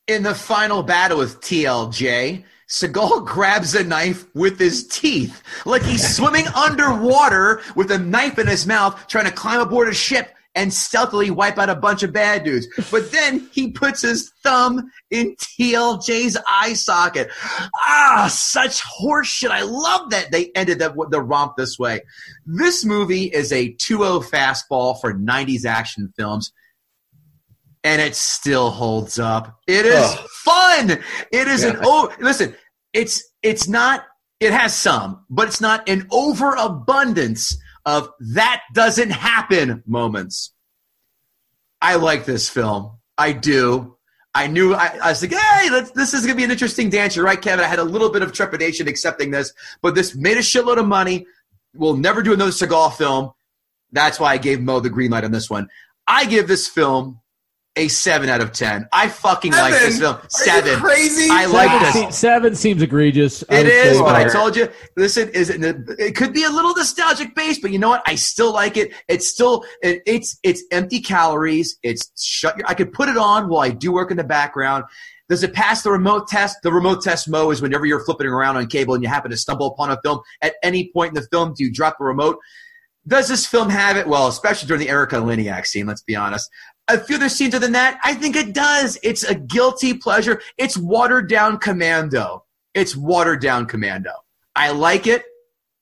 In the final battle with TLJ, Seagal grabs a knife with his teeth, like he's swimming underwater with a knife in his mouth, trying to climb aboard a ship and stealthily wipe out a bunch of bad dudes. But then he puts his thumb in TLJ's eye socket. Ah, such horseshit. I love that they ended the, the romp this way. This movie is a 2-0 fastball for 90s action films and it still holds up. It is Ugh. fun. It is an oh listen, it's it's not it has some, but it's not an overabundance of that doesn't happen moments. I like this film. I do. I knew I, I was like, hey, this is gonna be an interesting dance. You're right, Kevin. I had a little bit of trepidation accepting this, but this made a shitload of money. We'll never do another Seagal film. That's why I gave Mo the green light on this one. I give this film a seven out of ten. I fucking like this film. Are you Seven. crazy? I like seven, this. se- seven seems egregious. It is, It would is, but I told you. Listen, is it? It could be a little nostalgic based, but you know what? I still like it. It's still it, it's it's empty calories. It's shut. Your, I could put it on while I do work in the background. Does it pass the remote test? The remote test, Mo, is whenever you're flipping around on cable and you happen to stumble upon a film. At any point in the film, do you drop the remote? Does this film have it? Well, especially during the Erika Eleniak scene, let's be honest. A few other scenes other than that, I think it does. It's a guilty pleasure. It's watered down commando. It's watered down commando. I like it.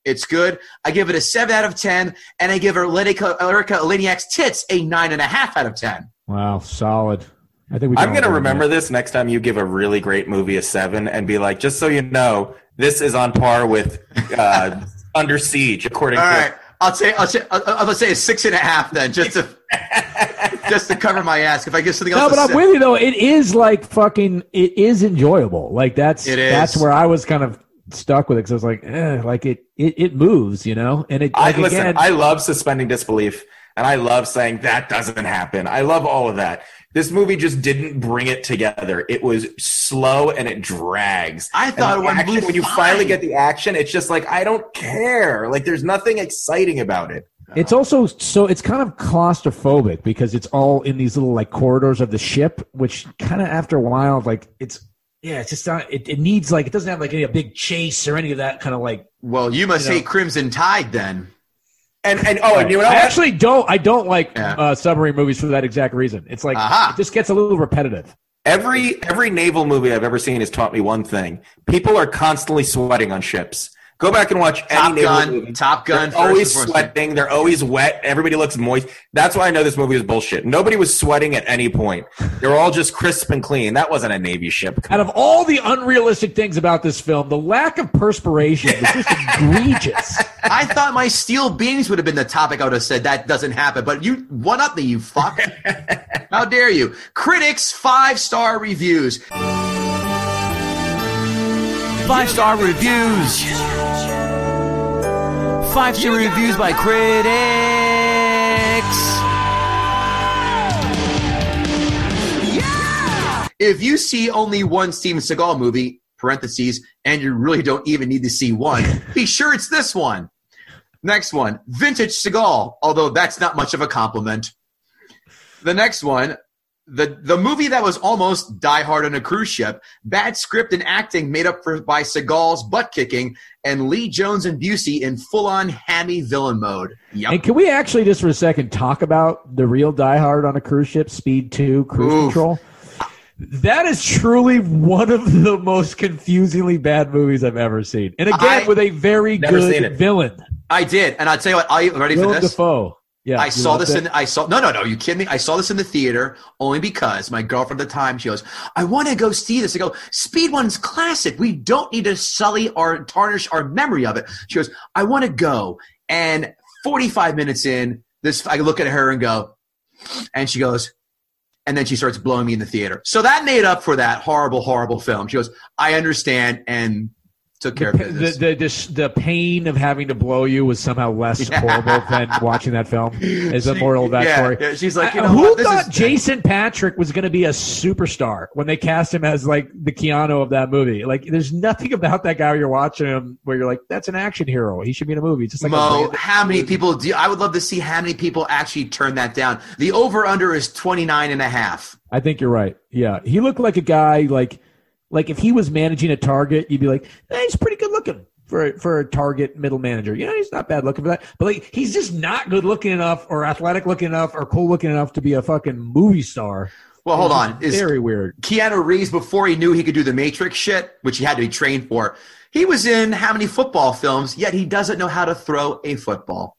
It's good. I give it a 7 out of 10, and I give Erika, Erika Eleniak's tits a 9.5 out of 10. Wow, solid. I think we. I'm going to all agree on remember that. this next time you give a really great movie a seven and be like, just so you know, this is on par with uh, Under Siege, according All to. right. I'll say, I'll say, I'll, I'll say a six and a half then, just to, just to cover my ass. If I give something else, No, a but I'm se- with you though. It is like fucking. It is enjoyable. Like that's It is. that's where I was kind of stuck with it because I was like, eh, like it, it it moves, you know, and it I, listen, again. I love suspending disbelief, and I love saying that doesn't happen. I love all of that. This movie just didn't bring it together. It was slow and it drags. I thought the it went action, when you finally get the action, it's just like I don't care. Like there's nothing exciting about it. It's also so it's kind of claustrophobic because it's all in these little like corridors of the ship, which kind of after a while, like it's yeah, it's just not. It, it needs like it doesn't have like any a big chase or any of that kind of like. Well, you must You know. hate Crimson Tide then. And and oh, and you know I actually don't. I don't like Yeah. uh, submarine movies for that exact reason. It's like Aha. it just gets a little repetitive. Every every naval movie I've ever seen has taught me one thing: people are constantly sweating on ships. Go back and watch Top any Gun, movie. Top Gun. They're always sweating. They're always wet. Everybody looks moist. That's why I know this movie is bullshit. Nobody was sweating at any point. They were all just crisp and clean. That wasn't a Navy ship. Out of all the unrealistic things about this film, the lack of perspiration was just egregious. I thought my steel beams would have been the topic. I would have said that doesn't happen, but you one up me, you fuck. How dare you? Critics five star reviews. Five star reviews. Five star reviews by critics. Yeah! If you see only one Steven Seagal movie, parentheses, and you really don't even need to see one, be sure it's this one. Next one, Vintage Seagal, although that's not much of a compliment. The next one, the, the movie that was almost Die Hard on a cruise ship, bad script and acting made up for by Seagal's butt kicking, and Lee Jones and Busey in full on hammy villain mode. Yep. And can we actually just for a second talk about the real Die Hard on a cruise ship, Speed Two, Cruise Oof. Control? That is truly one of the most confusingly bad movies I've ever seen, and again I- with a very good villain, I did, and I'll tell you what, are you ready for Willem this? Dafoe. Yeah, I saw this it? in I saw no no no you kidding me I saw this in the theater only because my girlfriend at the time she goes I want to go see this I go Speed One's classic we don't need to sully or tarnish our memory of it she goes I want to go and 45 minutes in this I look at her and go, and she goes, and then she starts blowing me in the theater. So that made up for that horrible, horrible film. She goes, I understand, and took care of The, business. the, the, the pain of having to blow you was somehow less horrible than watching that film. Is the moral of that yeah, story? yeah, she's like, you I- know who thought is- Jason Patric was going to be a superstar when they cast him as like the Keanu of that movie? Like, there's nothing about that guy you're watching him where you're like, that's an action hero. He should be in a movie. Just like Mo, how many people do I would love to see how many people actually turn that down. The over under is 29 and a half. I think you're right. Yeah, he looked like a guy like like if he was managing a Target, you'd be like, eh, he's pretty good looking for for a Target middle manager. You know, he's not bad looking for that, but like he's just not good looking enough or athletic looking enough or cool looking enough to be a fucking movie star. Well, hold on. Is very weird. Keanu Reeves before he knew he could do the Matrix shit, which he had to be trained for. He was in how many football films? Yet he doesn't know how to throw a football.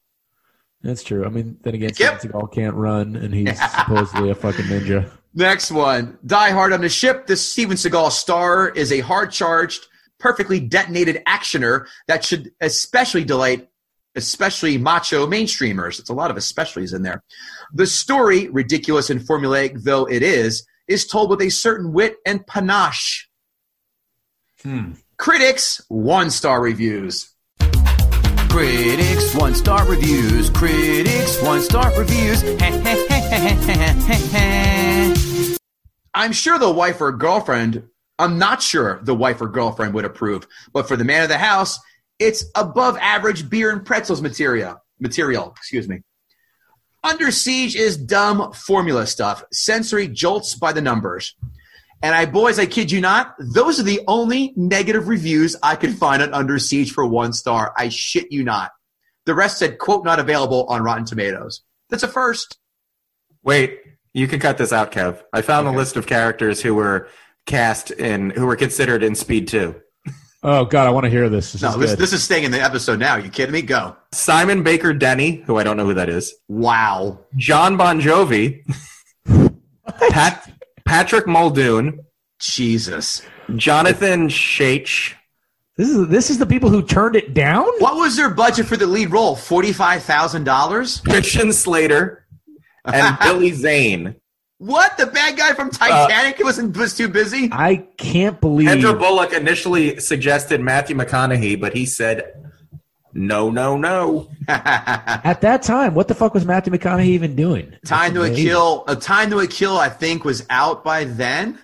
That's true. I mean, then again, Yep. Seagal can't run, and he's supposedly a fucking ninja. Next one. Die Hard on the ship. This Steven Seagal star is a hard charged, perfectly detonated actioner that should especially delight especially macho mainstreamers. It's a lot of especiallys in there. The story, ridiculous and formulaic though it is, is told with a certain wit and panache. Hmm. Critics, one star reviews. Critics one star reviews. Critics one star reviews. I'm sure the wife or girlfriend, I'm not sure the wife or girlfriend would approve, but for the man of the house, it's above average beer and pretzels material. Material, excuse me. Under Siege is dumb formula stuff, sensory jolts by the numbers. And I, boys, I kid you not, those are the only negative reviews I could find on Under Siege for one star. I shit you not. The rest said, quote, not available on Rotten Tomatoes. That's a first. Wait, you can cut this out, Kev. I found a list of characters who were cast in, who were considered in Speed 2. Oh God, I want to hear this. This No, is this, this is staying in the episode now. you kidding me? Go. Simon Baker Denny, who I don't know who that is. Wow. John Bon Jovi. Pat, Patrick Muldoon. Jesus. Jonathan Schaech. This is this is the people who turned it down. What was their budget for the lead role? Forty-five thousand dollars. Christian Slater. And Billy Zane. What? The bad guy from uh, Titanic wasn't was too busy. I can't believe. Andrew Bullock initially suggested Matthew McConaughey, but he said, no, no, no. At that time, what the fuck was Matthew McConaughey even doing? Time to a Kill. A Time to a Kill. I think was out by then.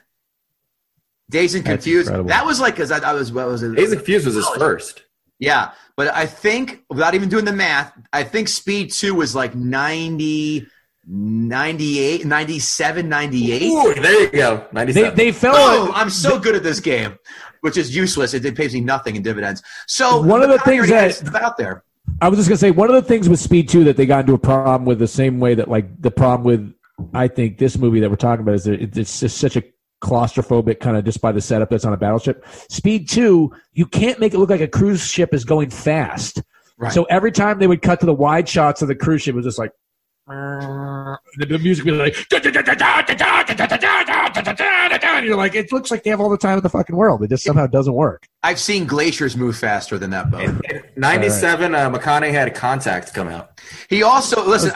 Dazed and That's Confused. incredible. That was like because I, I was what was it? Dazed and Confused was his oh, first. Yeah, but I think without even doing the math, I think Speed Two was like 90, 98, 97, 98. Ooh, there you go. They 97. they fell. Boom! I'm so good at this game, which is useless. It, it pays me nothing in dividends. So One of the things already that- out there. I was just gonna say one of the things with Speed Two that they got into a problem with the same way that like the problem with I think this movie that we're talking about is that it's just such a claustrophobic kind of just by the setup that's on a battleship. Speed Two, you can't make it look like a cruise ship is going fast. Right. So every time they would cut to the wide shots of the cruise ship, it was just like. The the music be like, and you're like, it looks like they have all the time in the fucking world. It just somehow doesn't work. I've seen glaciers move faster than that boat. In 97, uh, McConaughey had a Contact come out. He also listen.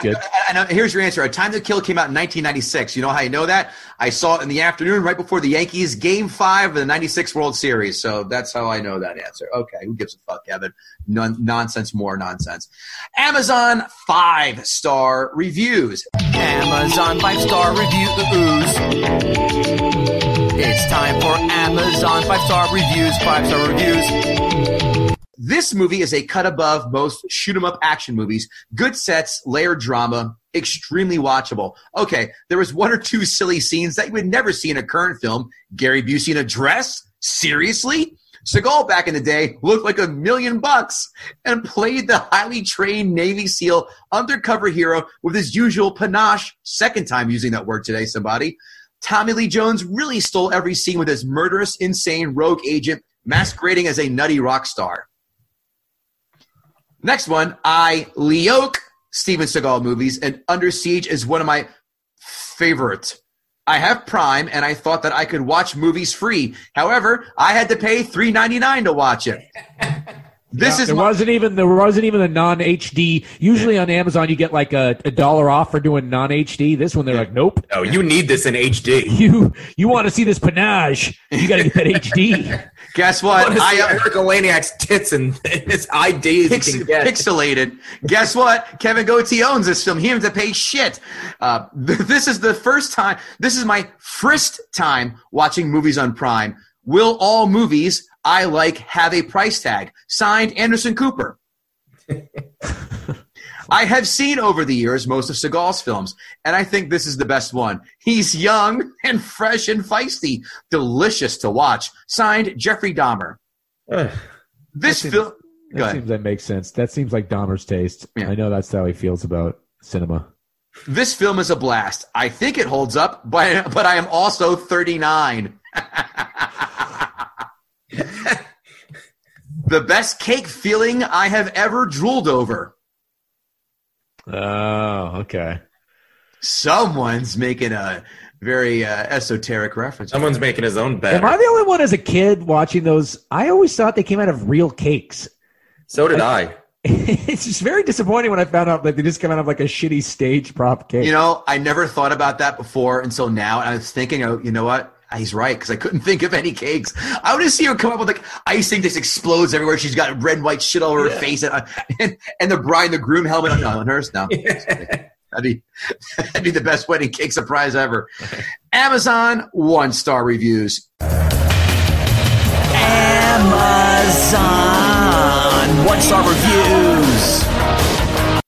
And here's your answer. A Time to Kill came out in 1996. You know how you know that? I saw it in the afternoon right before the Yankees Game Five of the '96 World Series. So that's how I know that answer. Okay, who gives a fuck, Kevin? Non- nonsense, more nonsense. Amazon five star reviews. Amazon five star reviews. It's time for Amazon five star reviews. Five star reviews. This movie is a cut above most shoot 'em up action movies. Good sets, layered drama, extremely watchable. Okay, there was one or two silly scenes that you would never see in a current film. Gary Busey in a dress? Seriously? Seagal back in the day looked like a million bucks and played the highly trained Navy SEAL undercover hero with his usual panache. Second time using that word today, somebody. Tommy Lee Jones really stole every scene with his murderous, insane rogue agent masquerading as a nutty rock star. Next one, I Leoke Steven Seagal movies, and Under Siege is one of my favorite. I have Prime, and I thought that I could watch movies free. However, I had to pay three ninety nine to watch it. This is there my- wasn't even there wasn't even a non HD. Usually on Amazon you get like a, a dollar off for doing non HD. This one they're like, nope. No, you need this in HD. You you want to see this panache? You got to get that HD. guess what? I, Erika Eleniak's tits and his ID Pix- pixelated. Guess what? Kevin Goatee owns this film. He have to pay shit. Uh, th- this is the first time. This is my first time watching movies on Prime. Will all movies I like have a price tag? Signed, Anderson Cooper. I have seen over the years most of Seagal's films, and I think this is the best one. He's young and fresh and feisty, delicious to watch. Signed, Jeffrey Dahmer. Ugh. This film. That seems that makes sense. That seems like Dahmer's taste. Yeah. I know that's how he feels about cinema. This film is a blast. I think it holds up, but but I am also 39. the best cake feeling I have ever drooled over. Oh, okay. Someone's making a very uh, esoteric reference. Someone's making his own bed. Am. I the only one as a kid watching those? I always thought they came out of real cakes. So did I. it's just very disappointing when I found out that they just come out of like a shitty stage prop cake. You know, I never thought about that before until now. I was thinking, oh, you know what? He's right because I couldn't think of any cakes. I would just see her come up with like icing just explodes everywhere. She's got red and white shit all over her face, and, uh, and and the bride and the groom helmet on, on hers. No, that'd be that'd be the best wedding cake surprise ever. Amazon one star reviews. Amazon one star reviews.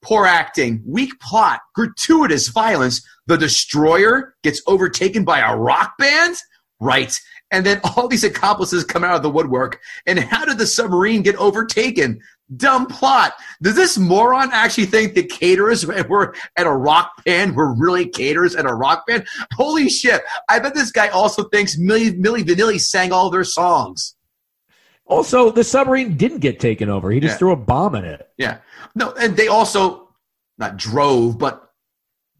Poor acting, weak plot, gratuitous violence. The destroyer gets overtaken by a rock band? Right. And then all these accomplices come out of the woodwork. And how did the submarine get overtaken? Dumb plot. Does this moron actually think the caterers were at a rock band were really caterers at a rock band? Holy shit. I bet this guy also thinks Milli, Milli Vanilli sang all their songs. Also, the submarine didn't get taken over. He just Yeah. threw a bomb in it. Yeah. No, and they also not drove, but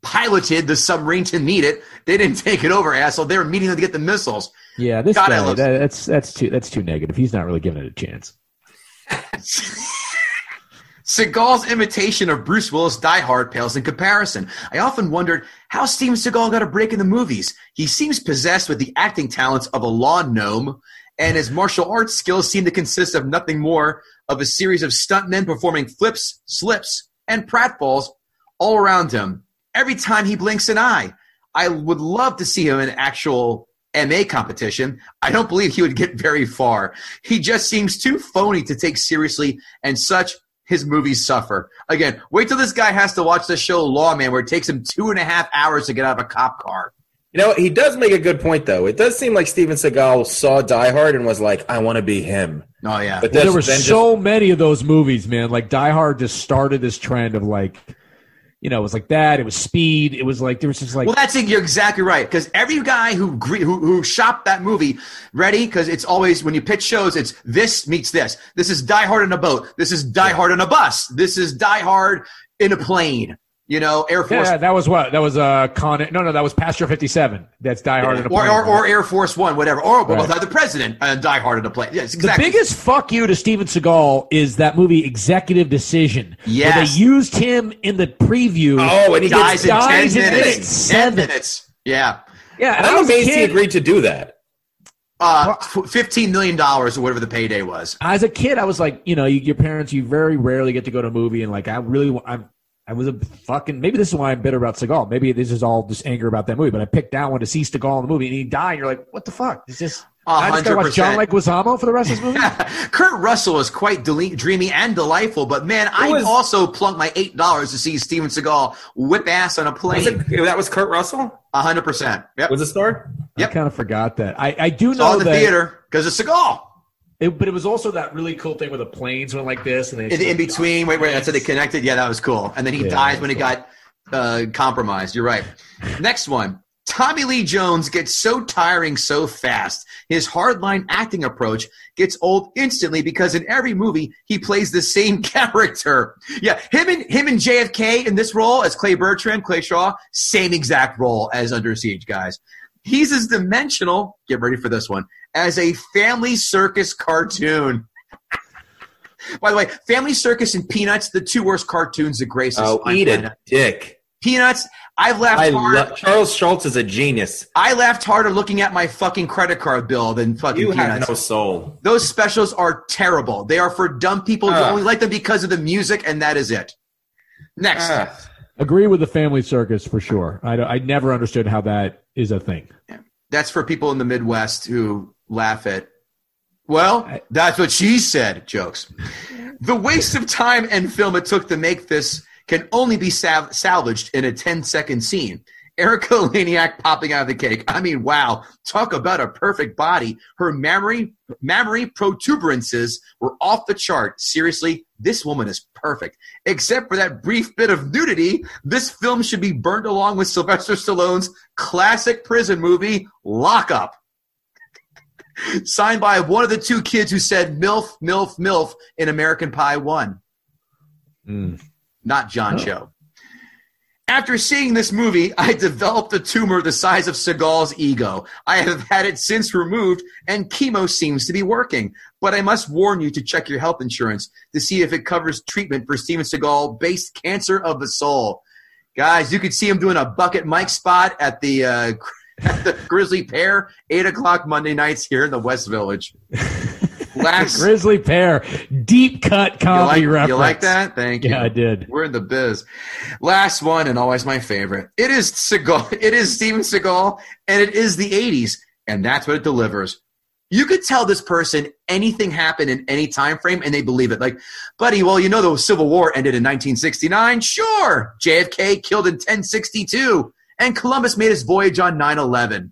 piloted the submarine to meet it. They didn't take it over, asshole. They were meeting them to get the missiles. Yeah, this God, guy. that- that's that's too that's too negative. He's not really giving it a chance. Seagal's imitation of Bruce Willis Die Hard pales in comparison. I often wondered how Steven Seagal got a break in the movies. He seems possessed with the acting talents of a lawn gnome, and his martial arts skills seem to consist of nothing more of a series of stuntmen performing flips, slips, and pratfalls all around him. Every time he blinks an eye, I would love to see him in actual MA competition. I don't believe he would get very far. He just seems too phony to take seriously, and such his movies suffer. Again, wait till this guy has to watch the show Lawman, where it takes him two and a half hours to get out of a cop car. You know, he does make a good point, though. It does seem like Steven Seagal saw Die Hard and was like, I want to be him. Oh yeah, But Well, there were then just- so many of those movies, man. Like Die Hard just started this trend of like, you know, it was like that. It was Speed. It was like there was just like well, that's it. You're exactly right. Because every guy who, who who shopped that movie, ready? Because it's always when you pitch shows, it's this meets this. This is Die Hard in a boat. This is Die Hard in a bus. This is Die Hard in a plane. You know, Air Force yeah, that was what that was. Uh, Con. No, no, that was Passenger Fifty Seven. That's Die Hard in a or, plane. or, or Air Force One, whatever. Or Right. well, the president and Die Hard in a plane. Yes, exactly. The biggest fuck you to Steven Seagal is that movie Executive Decision. Where Yes. they used him in the preview. Oh, and he dies gets in ten dies in minutes. Seven Ten seven. minutes. Yeah. yeah, and I I'm was a he kid- agreed to do that. Uh, fifteen million dollars or whatever the payday was. as a kid, I was like, you know, you, your parents, you very rarely get to go to a movie, and like, I really, I'm, I was a fucking. Maybe this is why I'm bitter about Seagal. Maybe this is all just anger about that movie. But I picked that one to see Seagal in the movie, and he died. And you're like, what the fuck? It's just. A I just gotta hundred watch John percent. Leguizamo for the rest of this movie. Kurt Russell is quite dele- dreamy and delightful, but man, I was- also plunked my eight dollars to see Steven Seagal whip ass on a Was plane. it, that was Kurt Russell? A hundred percent. Yep. Was it star? Yep. I kind of forgot that. I, I do It's all know in the that. theater because it's Seagal. It, but it was also that really cool thing where the planes went like this, and they In, in between, wait, wait, that's how they connected. Yeah, that was cool. And then he Yeah, dies when he was got uh, compromised. You're right. Next one. Tommy Lee Jones gets so tiring so fast. His hardline acting approach gets old instantly because in every movie he plays the same character. Yeah, him and him and JFK in this role as Clay Bertrand, Clay Shaw, same exact role as Under Siege guys. He's as dimensional. Get ready for this one as a family circus cartoon. By the way, Family Circus and Peanuts, the two worst cartoons that grace us Oh, on eat planet. a dick. Peanuts. I've laughed I hard. love Charles Schulz is a genius. I laughed harder looking at my fucking credit card bill than fucking You Peanuts. have no soul. Those specials are terrible. They are for dumb people who Ugh. only like them because of the music, and that is it. Next. Ah. Agree with the family circus for sure. I, I never understood how that is a thing. That's for people in the Midwest who laugh at, well, that's what she said jokes. The waste of time and film it took to make this can only be sal- salvaged in a 10 second scene. Erika Eleniak popping out of the cake. I mean, wow. Talk about a perfect body. Her mammary, mammary protuberances were off the chart. Seriously, this woman is perfect. Except for that brief bit of nudity, this film should be burned along with Sylvester Stallone's classic prison movie, Lockup. Signed by one of the two kids who said MILF, MILF, MILF in American Pie 1. Not John Cho. After seeing this movie, I developed a tumor the size of Seagal's ego. I have had it since removed, and chemo seems to be working. But I must warn you to check your health insurance to see if it covers treatment for Steven Seagal based cancer of the soul. Guys, you could see him doing a bucket mic spot at the uh, at the Grisly Pear, eight o'clock Monday nights here in the West Village. Last, Grisly Pear, deep cut you comedy like, reference. you like that? Thank you. Yeah, I did. We're in the biz. Last one, and always my favorite. It is Seagal. It is Steven Seagal, and it is the '80s, and that's what it delivers. You could tell this person anything happened in any time frame, and they believe it. Like, buddy, well, you know the Civil War ended in 1969. Sure, JFK killed in 1062, and Columbus made his voyage on 9/11.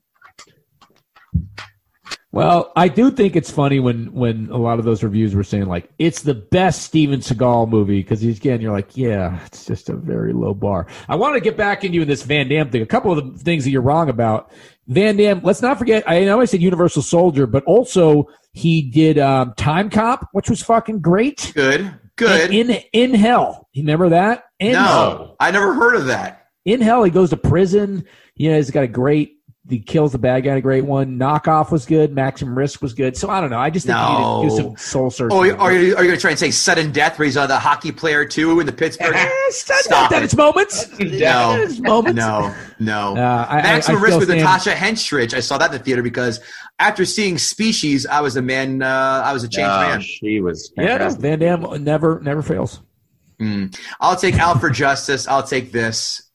Well, I do think it's funny when when a lot of those reviews were saying like it's the best Steven Seagal movie because again you're like yeah it's just a very low bar. I want to get back into this Van Damme thing. A couple of the things that you're wrong about Van Damme. Let's not forget. I know I said Universal Soldier, but also he did um, Time Cop, which was fucking great. Good, good. And in in Hell, you remember that? In Hell. no, I never heard of that. In hell he goes to prison you know he's got a great he kills the bad guy a great one knockoff was good maximum risk was good so i don't know i just think you need to do some soul searching Oh, are you, are you going to try and say sudden death where he's uh, the hockey player too in the Pittsburgh? Eh, it's not Stop that it. it's moments No, It's moments no, no. Uh, I- I- Maximum I Risk with stand- Natasha Henstridge. I saw that in the theater because after seeing Species, I was a man. Uh, I was a changed Oh, man. she was yeah van damme never never fails Mm. I'll take Out for Justice. I'll take this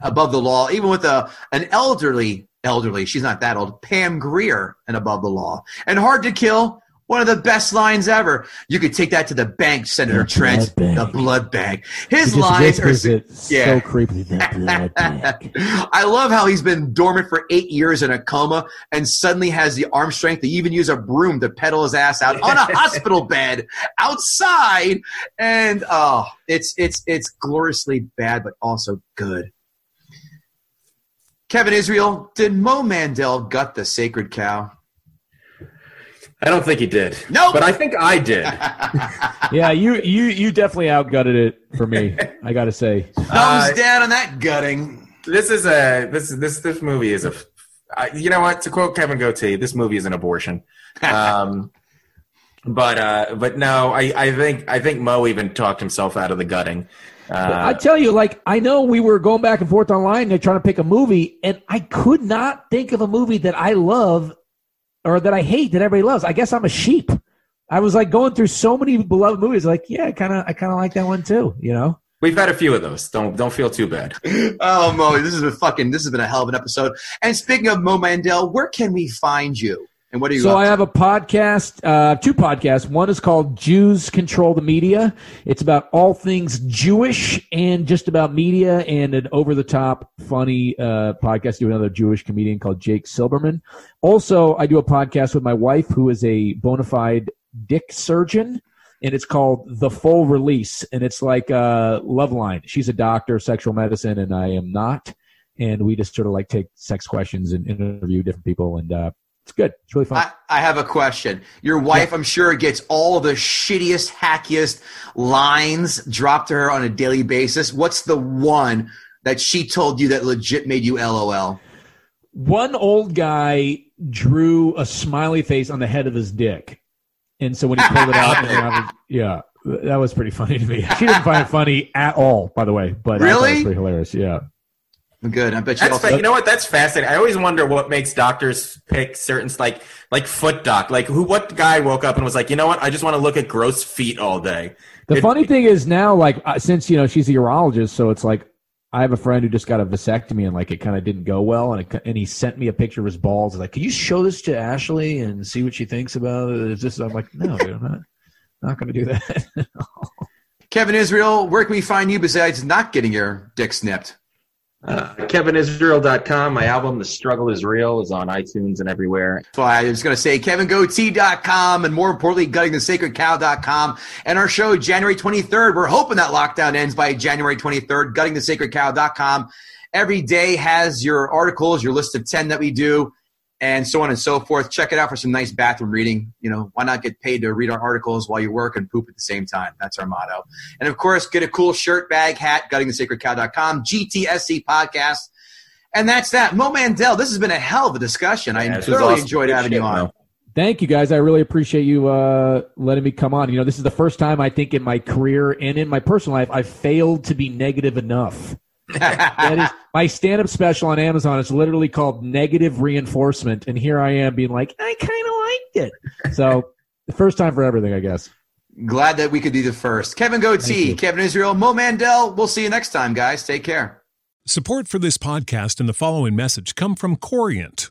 above the law, even with a an elderly elderly. She's not that old. Pam Grier and Above the Law and Hard to Kill. One of the best lines ever. You could take that to the bank, Senator The Trent. blood. The blood bank. His lines are yeah. so creepy. the blood bank. I love how he's been dormant for eight years in a coma and suddenly has the arm strength to even use a broom to pedal his ass out on a hospital bed outside. And oh, it's it's it's gloriously bad, but also good. Kevin Israel, did Mo Mandel gut the sacred cow? I don't think he did. Nope. But I think I did. yeah you you you definitely outgutted it for me i gotta say Thumbs Uh, down on that gutting. this is a this this this movie is a I, you know what to quote Kevin Goatee this movie is an abortion um but uh but no I I think I think Mo even talked himself out of the gutting I uh, tell you, like I know we were going back and forth online. They're trying to pick a movie, and I could not think of a movie that I love or that I hate that everybody loves. I guess I'm a sheep. I was like going through so many beloved movies. Like, yeah, kind of, I kind of like that one too. You know, we've had a few of those don't don't feel too bad Oh, Mo, this has been fucking. This has been a hell of an episode. And speaking of Mo Mandel, where can we find you? And what are you? so I have a podcast, uh, two podcasts. One is called Jews Control the Media. It's about all things Jewish and just about media and an over the top funny uh, podcast. I do another Jewish comedian called Jake Silberman. Also, I do a podcast with my wife who is a bona fide dick surgeon. And it's called The Full Release. And it's like a love line. She's a doctor of sexual medicine, and I am not. And we just sort of like take sex questions and interview different people. And uh, it's good. It's really fun. I, I have a question. Your wife, I'm sure, gets all the shittiest, hackiest lines dropped to her on a daily basis. What's the one that she told you that legit made you LOL? one old guy drew a smiley face on the head of his dick. And so when he pulled it out, was- yeah. That was pretty funny to me. She didn't find it funny at all, by the way. But Really? was pretty hilarious. Yeah. Good. I bet you That's also. fa- you know what? That's fascinating. I always wonder what makes doctors pick certain like like foot doc. Like who? What guy woke up and was like, you know what? I just want to look at gross feet all day. The It- funny thing is now, like, uh, since you know she's a urologist, so it's like I have a friend who just got a vasectomy and like it kind of didn't go well, and it, and he sent me a picture of his balls. Like, "Can you show this to Ashley and see what she thinks about it? Is this? I'm like, "No, dude, I'm not, not going to do that." Kevin Israel, where can we find you besides not getting your dick snipped? Uh, KevinIsrael.com. My album, The Struggle Is Real, is on iTunes and everywhere. So I was going to say kevingoatee.com and more importantly, guttingthesacredcow.com. And our show, January 23rd, we're hoping that lockdown ends by January 23rd, guttingthesacredcow.com. Every day has your articles, your list of 10 that we do, and so on and so forth. Check it out for some nice bathroom reading. You know, why not get paid to read our articles while you work and poop at the same time? That's our motto. And of course, get a cool shirt, bag, hat, guttingthesacredcow.com, GTSC podcast. And that's that. Mo Mandel, this has been a hell of a discussion. I Yeah, this was thoroughly awesome. enjoyed Good having shit, you on. Mo. Thank you guys. I really appreciate you uh, letting me come on. You know, this is the first time I think in my career and in my personal life I failed to be negative enough. That is my stand-up special on Amazon is literally called Negative Reinforcement, and here I am being like, I kind of liked it. So, the first time for everything, I guess. Glad that we could be the first. Kevin Thank Goatee. Kevin Israel, Mo Mandel. We'll see you next time, guys. Take care. Support for this podcast and the following message come from Corient.